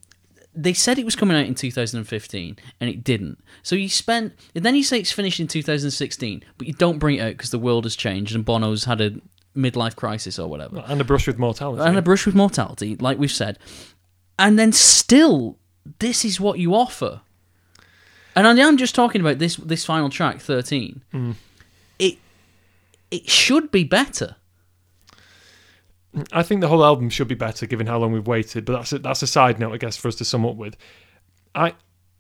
they said it was coming out in 2015 and it didn't. So you spent and then you say it's finished in 2016, but you don't bring it out because the world has changed and Bono's had a midlife crisis or whatever. And a brush with mortality. And a brush with mortality, like we've said. And then still this is what you offer. And I am just talking about this this final track 13. Mm. It it should be better. I think the whole album should be better given how long we've waited, but that's a, that's a side note, I guess, for us to sum up with. I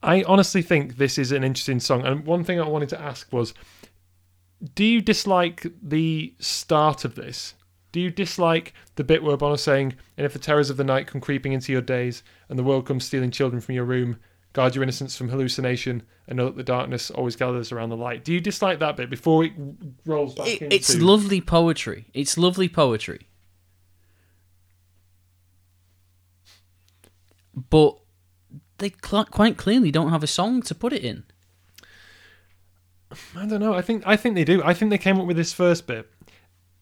I honestly think this is an interesting song, and one thing I wanted to ask was, do you dislike the start of this? Do you dislike the bit where Bono's saying, "And if the terrors of the night come creeping into your days, and the world comes stealing children from your room, guard your innocence from hallucination, and know that the darkness always gathers around the light." Do you dislike that bit before it rolls back It- into? it's lovely poetry. It's lovely poetry. But they quite clearly don't have a song to put it in. I don't know. I think I think they do. I think they came up with this first bit,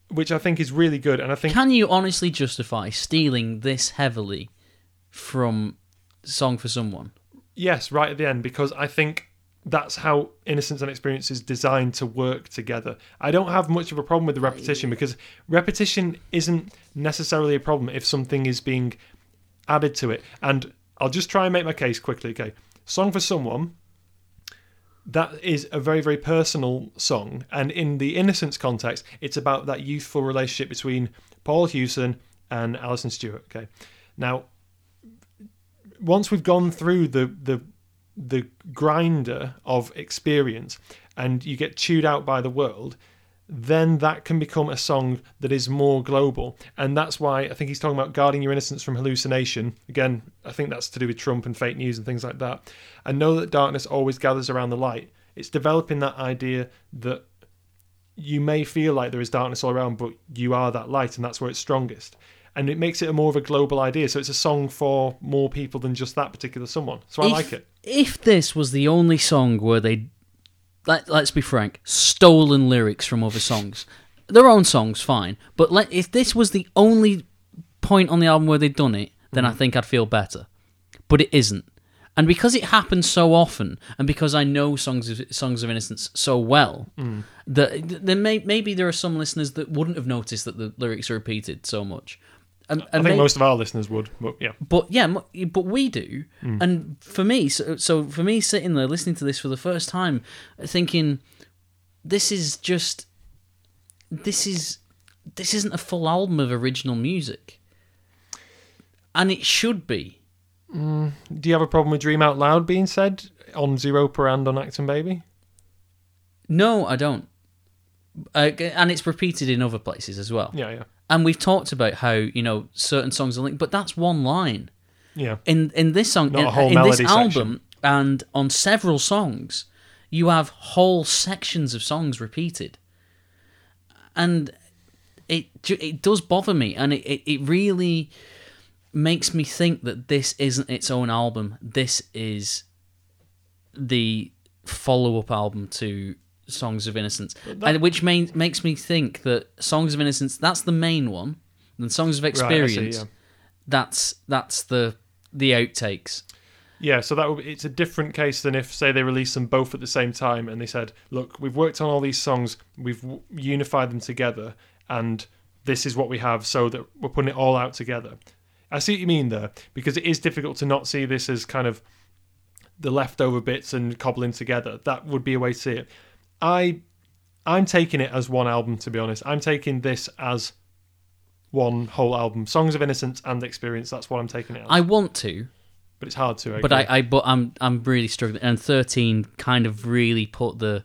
which I think is really good, and I think Can you honestly justify stealing this heavily from Song for Someone? yes, right at the end, because I think that's how Innocence and Experience is designed to work together. I don't have much of a problem with the repetition because repetition isn't necessarily a problem if something is being added to it. And I'll just try and make my case quickly. Okay, Song for Someone. that is a very very personal song, and in the Innocence context, it's about that youthful relationship between Paul Hewson and Alison Stewart. Okay, now once we've gone through the the the grinder of experience and you get chewed out by the world then that can become a song that is more global. And that's why i think he's talking about guarding your innocence from hallucination. Again i think that's to do with trump and fake news and things like that. And know that darkness always gathers around the light. It's developing that idea that you may feel like there is darkness all around but you are that light and that's where it's strongest. And it makes it a more of a global idea. So it's a song for more people than just that particular someone. So i if, like it. If this was the only song where they, let, let's be frank, stolen lyrics from other songs, their own songs, fine. But let, if this was the only point on the album where they'd done it, then I mm. think I'd feel better. But it isn't. And because it happens so often, and because I know songs of songs of innocence so well, mm. that then may, maybe there are some listeners that wouldn't have noticed that the lyrics are repeated so much. And, i think may- most of our listeners would but yeah but yeah, but we do. Hmm. And for me, so, so for me, sitting there listening to this for the first time, thinking, this is just, this is, this isn't a full album of original music, and it should be. Hmm. Do you have a problem with Dream Out Loud being said on Zooropa and on Achtung Baby? No, I don't. Uh, and it's repeated in other places as well. Yeah, yeah. And we've talked about how you know certain songs are linked, but that's one line. Yeah. in in this song Not in, a whole in this album section. and on several songs you have whole sections of songs repeated and it it does bother me and it, it, it really makes me think that this isn't its own album this is the follow-up album to songs of innocence and which main, makes me think that songs of innocence that's the main one and songs of Right, see, experience yeah. that's that's the the outtakes. Yeah, so that would, it's a different case than if, say, they released them both at the same time and they said, "Look, we've worked on all these songs, we've unified them together, and this is what we have, so that we're putting it all out together." I see what you mean there, because it is difficult to not see this as kind of the leftover bits and cobbling together. That would be a way to see it. I, I'm taking it as one album, to be honest. I'm taking this as one whole album, Songs of Innocence and Experience. That's what I'm taking it as. I want to, but it's hard to. but I, I but I'm I'm really struggling. And thirteen kind of really put the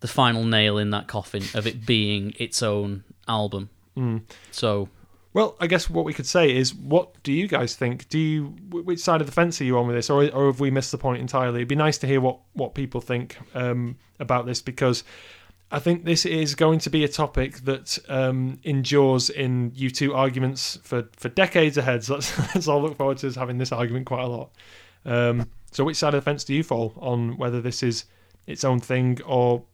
the final nail in that coffin of it being its own album. Hmm. So Well, I guess what we could say is, what do you guys think? Do you which side of the fence are you on with this, or or have we missed the point entirely? It'd be nice to hear what what people think um, about this because I think this is going to be a topic that um, endures in U2 arguments for for decades ahead. So let's [LAUGHS] let's all look forward to having this argument quite a lot. Um, so, which side of the fence do you fall on whether this is its own thing, or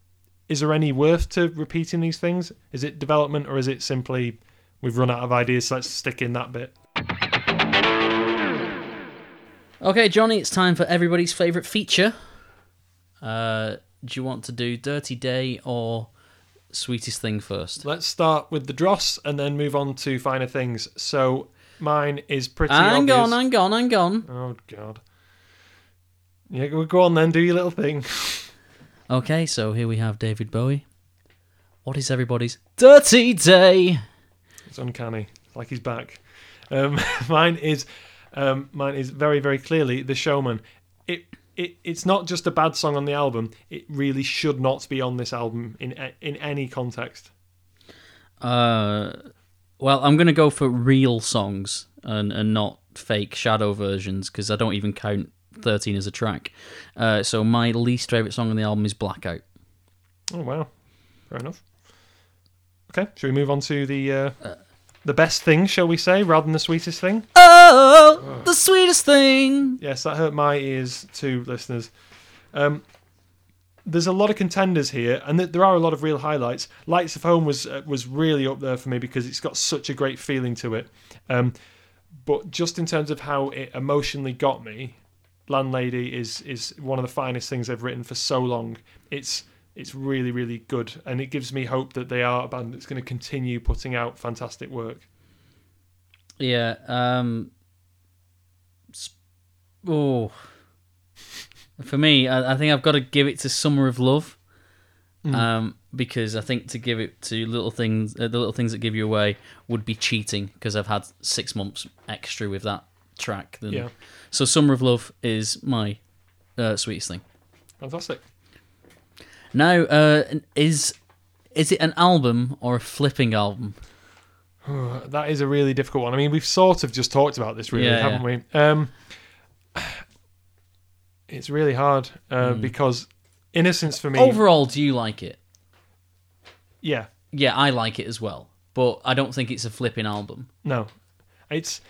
is there any worth to repeating these things? Is it development, or is it simply we've run out of ideas, so let's stick in that bit? okay, Jonny, it's time for everybody's favorite feature. Uh, do you want to do Dirty Day or Sweetest Thing first? Let's start with the dross and then move on to finer things. So mine is pretty obvious. on, hang on, hang gone. Oh god. Yeah, go- go on then, do your little thing. [LAUGHS] Okay, so here we have David Bowie. What is everybody's Dirty Day? It's uncanny. It's like he's back. Um, [LAUGHS] mine is um, mine is very very clearly the showman. It it it's not just a bad song on the album. It really should not be on this album in in any context. Uh, well, I'm gonna go for real songs and and not fake shadow versions because I don't even count 13 as a track. Uh, so my least favorite song on the album is Blackout. Oh wow, fair enough. Okay, should we move on to the uh, the best thing, shall we say, rather than the sweetest thing? Oh, the sweetest thing. Yes, that hurt my ears too, listeners. Um, there's a lot of contenders here, and th- there are a lot of real highlights. Lights of Home was uh, was really up there for me because it's got such a great feeling to it. Um, but just in terms of how it emotionally got me, Landlady is is one of the finest things I've written for so long. It's it's really really good, and it gives me hope that they are a band that's going to continue putting out fantastic work. Yeah. Um. Oh. For me, I, I think I've got to give it to Summer of Love, um, because I think to give it to little things, uh, the little things that give you away, would be cheating. Because I've had six months extra with that track. Than, Yeah. So Summer of Love is my uh, sweetest thing. Fantastic. Now, uh, is is it an album or a flipping album? [SIGHS] That is a really difficult one. I mean, we've sort of just talked about this, really, Yeah, haven't we? Um, [SIGHS] it's really hard uh, because innocence for me. Overall, do you like it? yeah, Yeah, I like it as well, but I don't think it's a flipping album. no, it's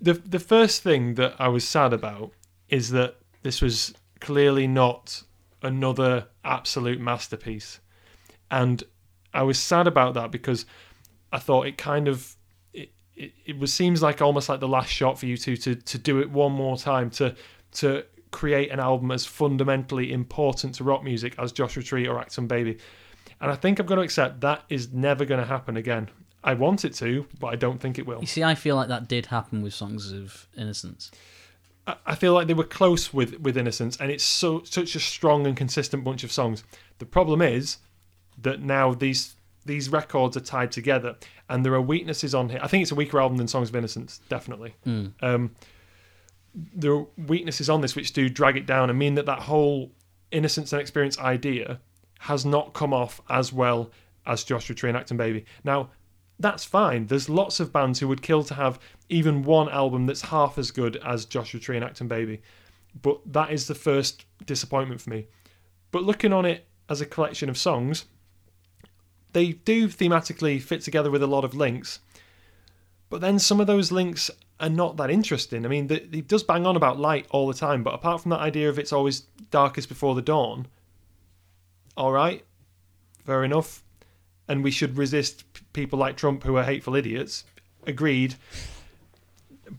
the the first thing that I was sad about is that this was clearly not another absolute masterpiece, and I was sad about that because I thought it kind of it, it, it was seems like almost like the last shot for U2 to to do it one more time to to create an album as fundamentally important to rock music as Joshua Tree or Achtung Baby. And I think I've got to accept that is never going to happen again. I want it to, but I don't think it will. You see, I feel like that did happen with Songs of Innocence. I- feel like they were close with with Innocence, and it's so such a strong and consistent bunch of songs. The problem is that now these these records are tied together, and there are weaknesses on here. I think it's a weaker album than Songs of Innocence, definitely. Um, there are weaknesses on this which do drag it down and mean that that whole innocence and experience idea has not come off as well as Joshua Tree and Achtung Baby. Now, that's fine. There's lots of bands who would kill to have even one album that's half as good as Joshua Tree and Achtung Baby. But that is the first disappointment for me. But looking on it as a collection of songs, they do thematically fit together with a lot of links. But then some of those links are not that interesting. I mean, the, he does bang on about light all the time, but apart from that idea of it's always darkest before the dawn, all right, fair enough. And we should resist people like Trump who are hateful idiots. Agreed.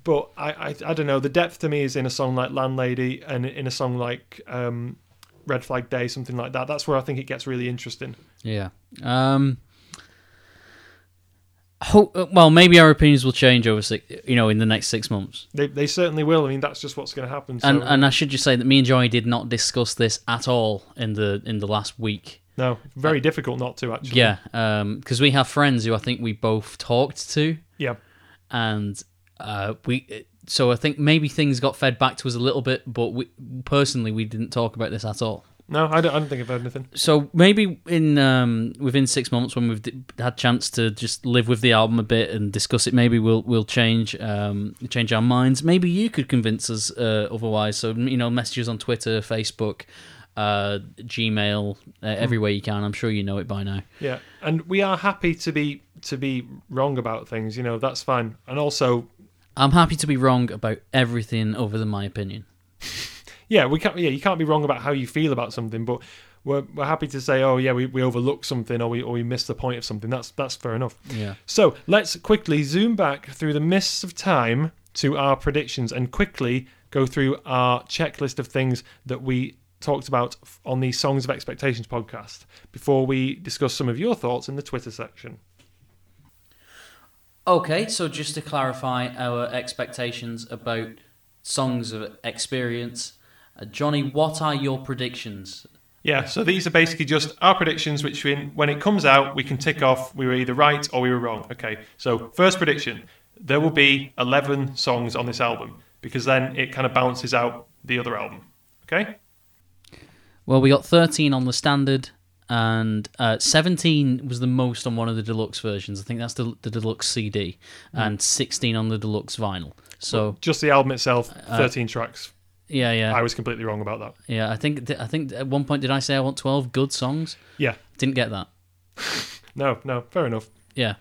But I, I, I don't know. The depth to me is in a song like Landlady and in a song like um, Red Flag Day, something like that. That's where I think it gets really interesting. Yeah. Um. Ho- uh, well, maybe our opinions will change over six, you know, in the next six months. They, they certainly will. I mean, that's just what's going to happen. So, And and I should just say that me and Joey did not discuss this at all in the in the last week. no, very difficult not to actually. Yeah, because we have friends who I think we both talked to, Yeah. and uh, we. So I think maybe things got fed back to us a little bit, but we, personally we didn't talk about this at all. No, I don't, I don't think I've heard anything. So maybe in um, within six months, when we've d- had chance to just live with the album a bit and discuss it, maybe we'll we'll change um, change our minds. Maybe you could convince us uh, otherwise. So you know, messages on Twitter, Facebook, uh, Gmail, uh, every way you can. I'm sure you know it by now. Yeah, and we are happy to be to be wrong about things. You know, that's fine. And also, I'm happy to be wrong about everything other than my opinion. [LAUGHS] yeah, we can't. Yeah, you can't be wrong about how you feel about something, but we're we're happy to say, oh yeah, we, we overlooked something or we or we missed the point of something. That's that's fair enough. Yeah. So let's quickly zoom back through the mists of time to our predictions and quickly go through our checklist of things that we talked about on the Songs of Expectations podcast before we discuss some of your thoughts in the Twitter section. Okay, so just to clarify our expectations about songs of experience, uh, Jonny, what are your predictions? Yeah, so these are basically just our predictions, which we, when it comes out, we can tick off we were either right or we were wrong. Okay, so first prediction there will be 11 songs on this album because then it kind of balances out the other album. Okay? Well, we got 13 on the standard, and uh, 17 was the most on one of the deluxe versions. I think that's the, the deluxe CD, and 16 on the deluxe vinyl. So Just the album itself, 13 tracks. yeah, yeah, I was completely wrong about that. yeah. I think I think at one point did I say I want 12 good songs? Yeah, Didn't get that. [LAUGHS] no, no, fair enough. Yeah.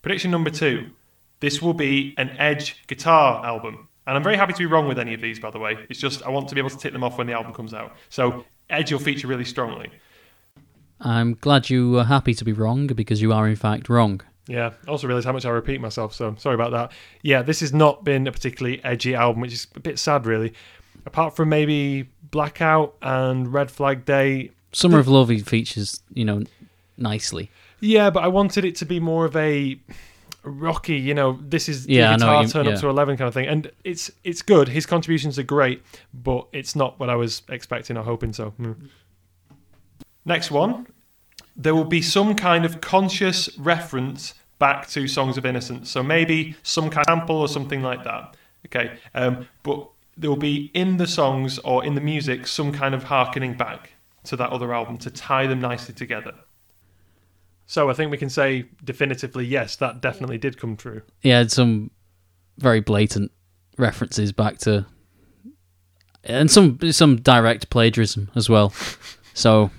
Prediction number two this will be an Edge guitar album. And I'm very happy to be wrong with any of these, by the way. It's just I want to be able to tick them off when the album comes out. So Edge will feature really strongly. I'm glad you are happy to be wrong because you are in fact wrong. Yeah, I also realised how much I repeat myself, so sorry about that. Yeah, this has not been a particularly edgy album, which is a bit sad, really. Apart from maybe Blackout and Red Flag Day. Summer of Love features, you know, nicely. Yeah, but I wanted it to be more of a rocky. You know, this is Yeah, the know guitar you- turn yeah. up to eleven kind of thing, and it's it's good. His contributions are great, but it's not what I was expecting or hoping. So, hmm. Next one, there will be some kind of conscious reference back to Songs of Innocence. So maybe some kind of sample or something like that. Okay, um, but there will be in the songs or in the music some kind of harkening back to that other album to tie them nicely together. So I think we can say definitively yes, that definitely did come true. Had some very blatant references back to, and some some direct plagiarism as well. So,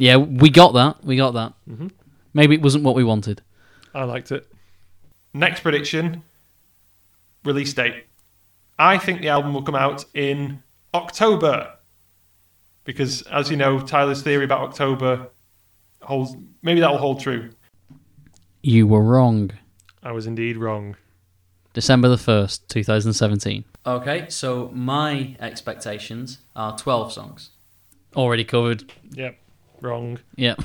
yeah, we got that. We got that. Mhm. Maybe it wasn't what we wanted. I liked it. Next prediction release date. I think the album will come out in October. Because, as you know, Tyler's theory about October holds. Maybe that will hold true. You were wrong. I was indeed wrong. December the 1st, 2017. Okay, so my expectations are 12 songs. Already covered. Yep, wrong. Yeah.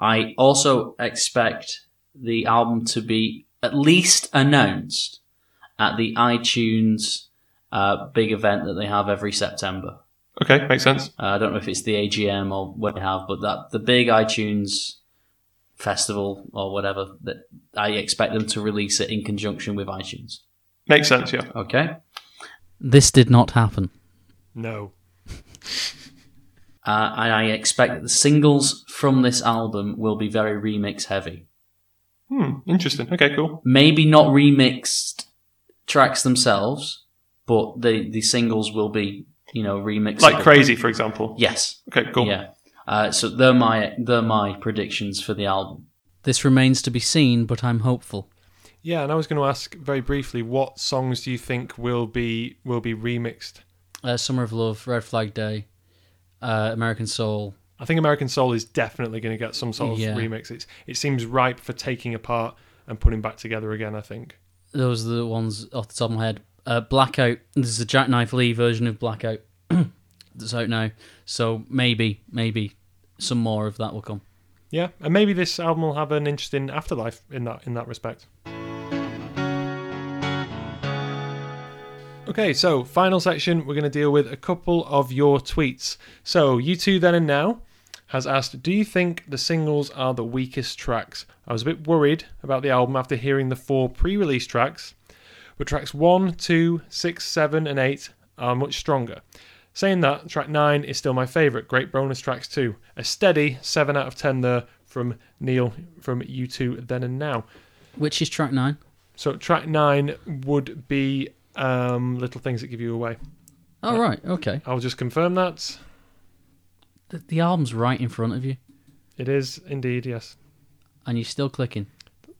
I also expect the album to be at least announced at the iTunes uh, big event that they have every September. Okay, makes sense. Uh, I don't know if it's the AGM or what they have, but that the big iTunes festival or whatever that I expect them to release it in conjunction with iTunes. Makes sense, yeah. Okay. This did not happen. No. [LAUGHS] Uh, and I expect that the singles from this album will be very remix heavy. Hmm, interesting. Okay, cool. Maybe not remixed tracks themselves, but the, the singles will be, you know, remixed. Like Crazy, for example. Yes. Okay, cool. Yeah. Uh, so they're my they're my predictions for the album. This remains to be seen, but I'm hopeful. Yeah, and I was going to ask very briefly, what songs do you think will be will be remixed? Uh, Summer of Love, Red Flag Day, uh, American Soul. I think American Soul is definitely going to get some sort of Yeah. remix. It's, it seems ripe for taking apart and putting back together again. I think. Those are the ones off the top of my head. Uh, Blackout. This is a Jacknife Lee version of Blackout that's out now. So maybe, maybe some more of that will come. Yeah, and maybe this album will have an interesting afterlife in that in that respect. Okay, so final section, we're going to deal with a couple of your tweets. So, U2 then and now has asked, Do you think the singles are the weakest tracks? I was a bit worried about the album after hearing the four pre release tracks, but tracks 1, 2, 6, 7, and 8 are much stronger. Saying that, track 9 is still my favourite. Great bonus tracks too. A steady 7 out of 10 there from Neil from U2 Then and Now. Which is track nine. So, track 9 would be um, Little Things That Give You Away. Oh right, okay. I'll just confirm that. The, the album's right in front of you, It is indeed, yes. and you're still clicking.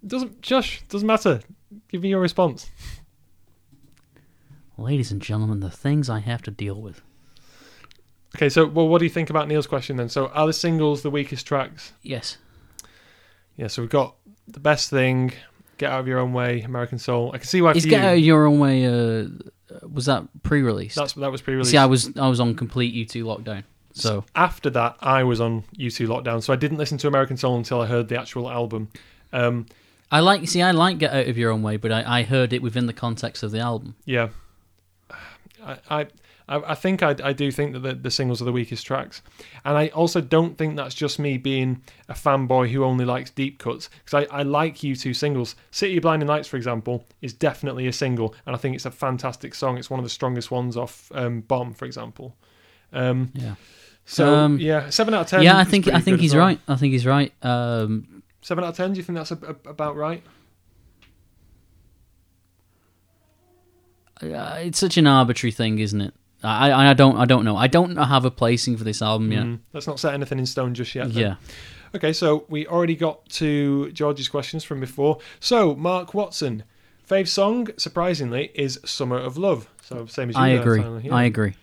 Doesn't Josh, doesn't matter. Give me your response. Ladies and gentlemen, the things I have to deal with. Okay, so well what do you think about Neil's question then? So are the singles the weakest tracks? Yes. Yeah, so we've got the best thing, Get Out of Your Own Way, American Soul. I can see why Is for Get you, Out of Your Own Way, uh, was that pre-released? that's that was pre-released. See, I was I was on complete U2 lockdown. So After that, I was on U2 lockdown, so I didn't listen to American Soul until I heard the actual album. Um, I like see I like Get Out of Your Own Way, but I, I heard it within the context of the album. yeah, I I, I I think I, I do think that the, the singles are the weakest tracks, and I also don't think that's just me being a fanboy who only likes deep cuts because I, I like U2 singles. City of Blinding Lights, for example, is definitely a single, and I think it's a fantastic song. It's one of the strongest ones off um, Bomb, for example. Um, Yeah. so Um, yeah, seven out of ten. yeah, I think I think he's well. right. I think he's right. Um, Seven out of ten. Do you think that's a, a- about right? uh, it's such an arbitrary thing, isn't it? I, I I don't I don't know. I don't have a placing for this album yet. Mm, let's not set anything in stone just yet. then. Yeah. Okay, so we already got to George's questions from before. So, Mark Watson, fave song, surprisingly, is "Summer of Love." So, same as you. I there, agree. Yeah. I agree.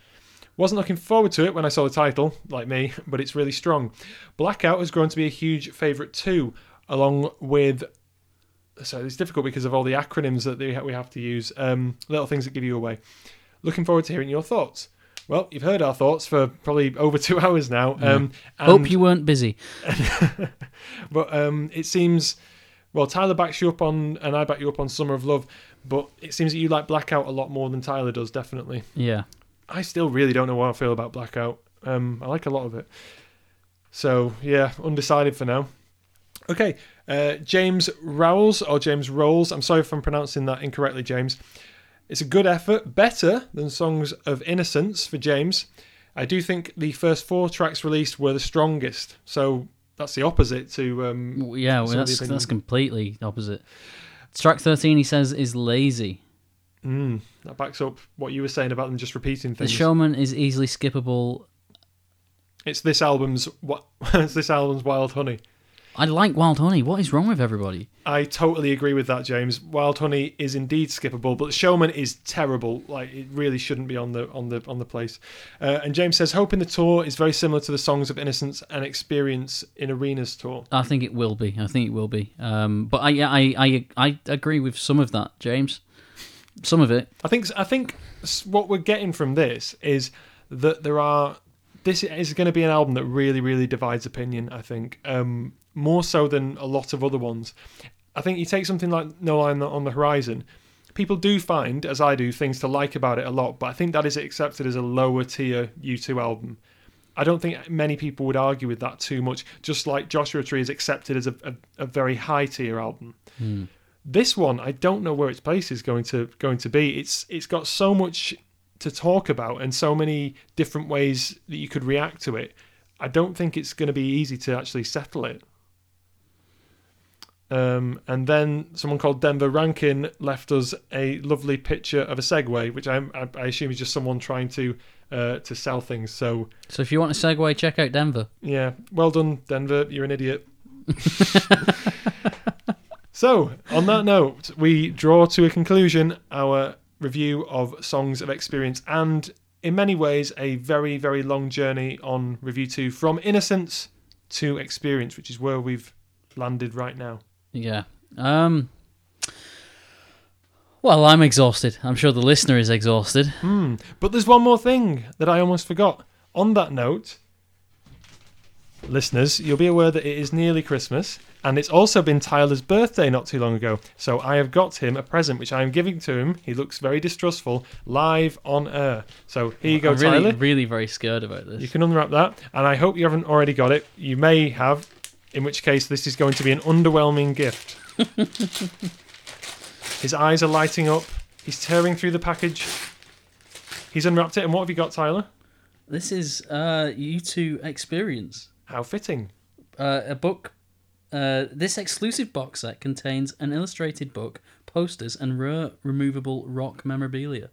Wasn't looking forward to it when I saw the title, like me, [LAUGHS] but it's really strong. Blackout has grown to be a huge favourite too, along with. So it's difficult because of all the acronyms that we have to use. Um, little things that give you away. Looking forward to hearing your thoughts. Well, you've heard our thoughts for probably over [LAUGHS] two hours now. Um, and- Hope you weren't busy. [LAUGHS] but um, it seems Well, Tyler backs you up on, and I back you up on Summer of Love, but it seems that you like Blackout a lot more than Tyler does, definitely. Yeah. I still really don't know what I feel about Blackout. Um, I like a lot of it. So, yeah, undecided for now. Okay, uh, James Rowles, or James Rolls, I'm sorry if I'm pronouncing that incorrectly, James. It's a good effort, better than Songs of Innocence for James. I do think the first four tracks released were the strongest, so that's the opposite to um, Yeah, well, some of the that's that's completely opposite. Track thirteen, he says, is lazy. Mm, that backs up what you were saying about them just repeating things. The showman is easily skippable. It's this album's what? [LAUGHS] it's this album's Wild Honey. I like Wild Honey. What is wrong with everybody? I totally agree with that, James. Wild Honey is indeed skippable, but Showman is terrible. Like it really shouldn't be on the on the on the place. Uh, and James says, "Hope in the tour is very similar to the Songs of Innocence and Experience in Arenas tour." I think it will be. I think it will be. Um, but I, yeah, I, I, I agree with some of that, James. Some of it. I think I think what we're getting from this is that there are. This is going to be an album that really, really divides opinion. I think um, more so than a lot of other ones. I think you take something like No Line on the Horizon. People do find, as I do, things to like about it a lot, but I think that is accepted as a lower tier U2 album. I don't think many people would argue with that too much. Just like Joshua Tree is accepted as a, a, a very high tier album. Hmm. This one, I don't know where its place is going to going to be. It's it's got so much to talk about and so many different ways that you could react to it. I don't think it's going to be easy to actually settle it. Um, and then someone called Denver Rankin left us a lovely picture of a Segway, which I, I, I assume is just someone trying to uh, to sell things. So So if you want a Segway, check out Denver. yeah, well done, Denver. You're an idiot. [LAUGHS] so, on that note, we draw to a conclusion our review of Songs of Experience and, in many ways, a very, very long journey on RevU2 from Innocence to Experience, which is where we've landed right now. Yeah. Um. Well, I'm exhausted. I'm sure the listener is exhausted. Hmm. But there's one more thing that I almost forgot. On that note, listeners, you'll be aware that it is nearly Christmas, and it's also been Tyler's birthday not too long ago. So I have got him a present, which I am giving to him. He looks very distrustful, live on air. So here you go, I'm really, Tyler. really very scared about this. You can unwrap that, and I hope you haven't already got it. You may have, in which case this is going to be an underwhelming gift. [LAUGHS] His eyes are lighting up. He's tearing through the package. He's unwrapped it, and what have you got, Tyler? This is uh, U2 experience. How fitting. Uh, a book. Uh, this exclusive box set contains an illustrated book, posters, and rare removable rock memorabilia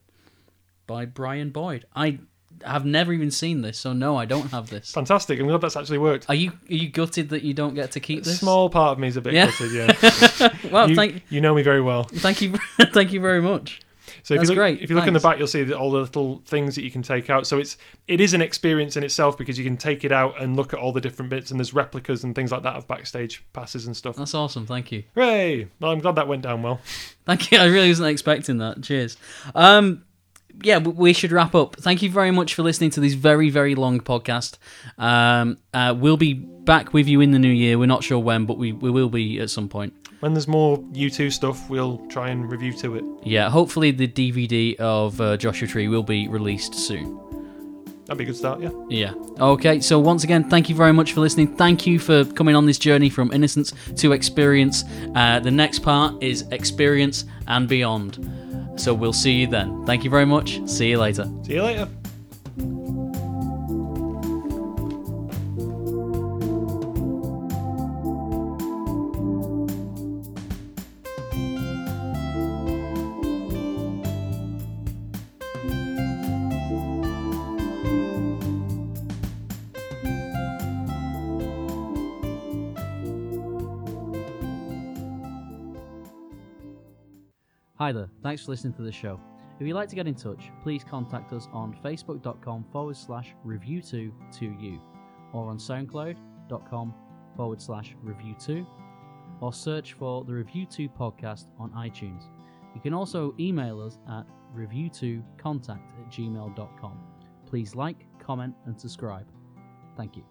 by Brian Boyd. I have never even seen this, so no, I don't have this. Fantastic. I'm glad that's actually worked. Are you are you gutted that you don't get to keep A this? small part of me is a bit Yeah. gutted, yeah. [LAUGHS] Well, you, thank you know me very well. thank you [LAUGHS] thank you very much. So if That's you look, great, if you look in the back, you'll see that all the little things that you can take out. So it's it is an experience in itself because you can take it out and look at all the different bits, and there's replicas and things like that of backstage passes and stuff. That's awesome. Thank you. Hooray! Well, I'm glad that went down well. Thank you. [LAUGHS] I really wasn't expecting that. Cheers. Um, yeah, we should wrap up. Thank you very much for listening to this very, very long podcast. Um, uh, we'll be back with you in the new year. We're not sure when, but we, we will be at some point. When there's more U2 stuff, we'll try and review to it. Yeah, hopefully the DVD of uh, Joshua Tree will be released soon. That'd be a good start, yeah. Yeah. Okay, so once again, thank you very much for listening. Thank you for coming on this journey from innocence to experience. Uh, the next part is experience and beyond. So we'll see you then. Thank you very much. See you later. See you later. Hi there, thanks for listening to the show. If you'd like to get in touch, please contact us on facebook.com forward slash review2 to you or on soundcloud.com forward slash review2 or search for the RevU2 podcast on iTunes. You can also email us at review2contact at gmail.com. Please like, comment, and subscribe. Thank you.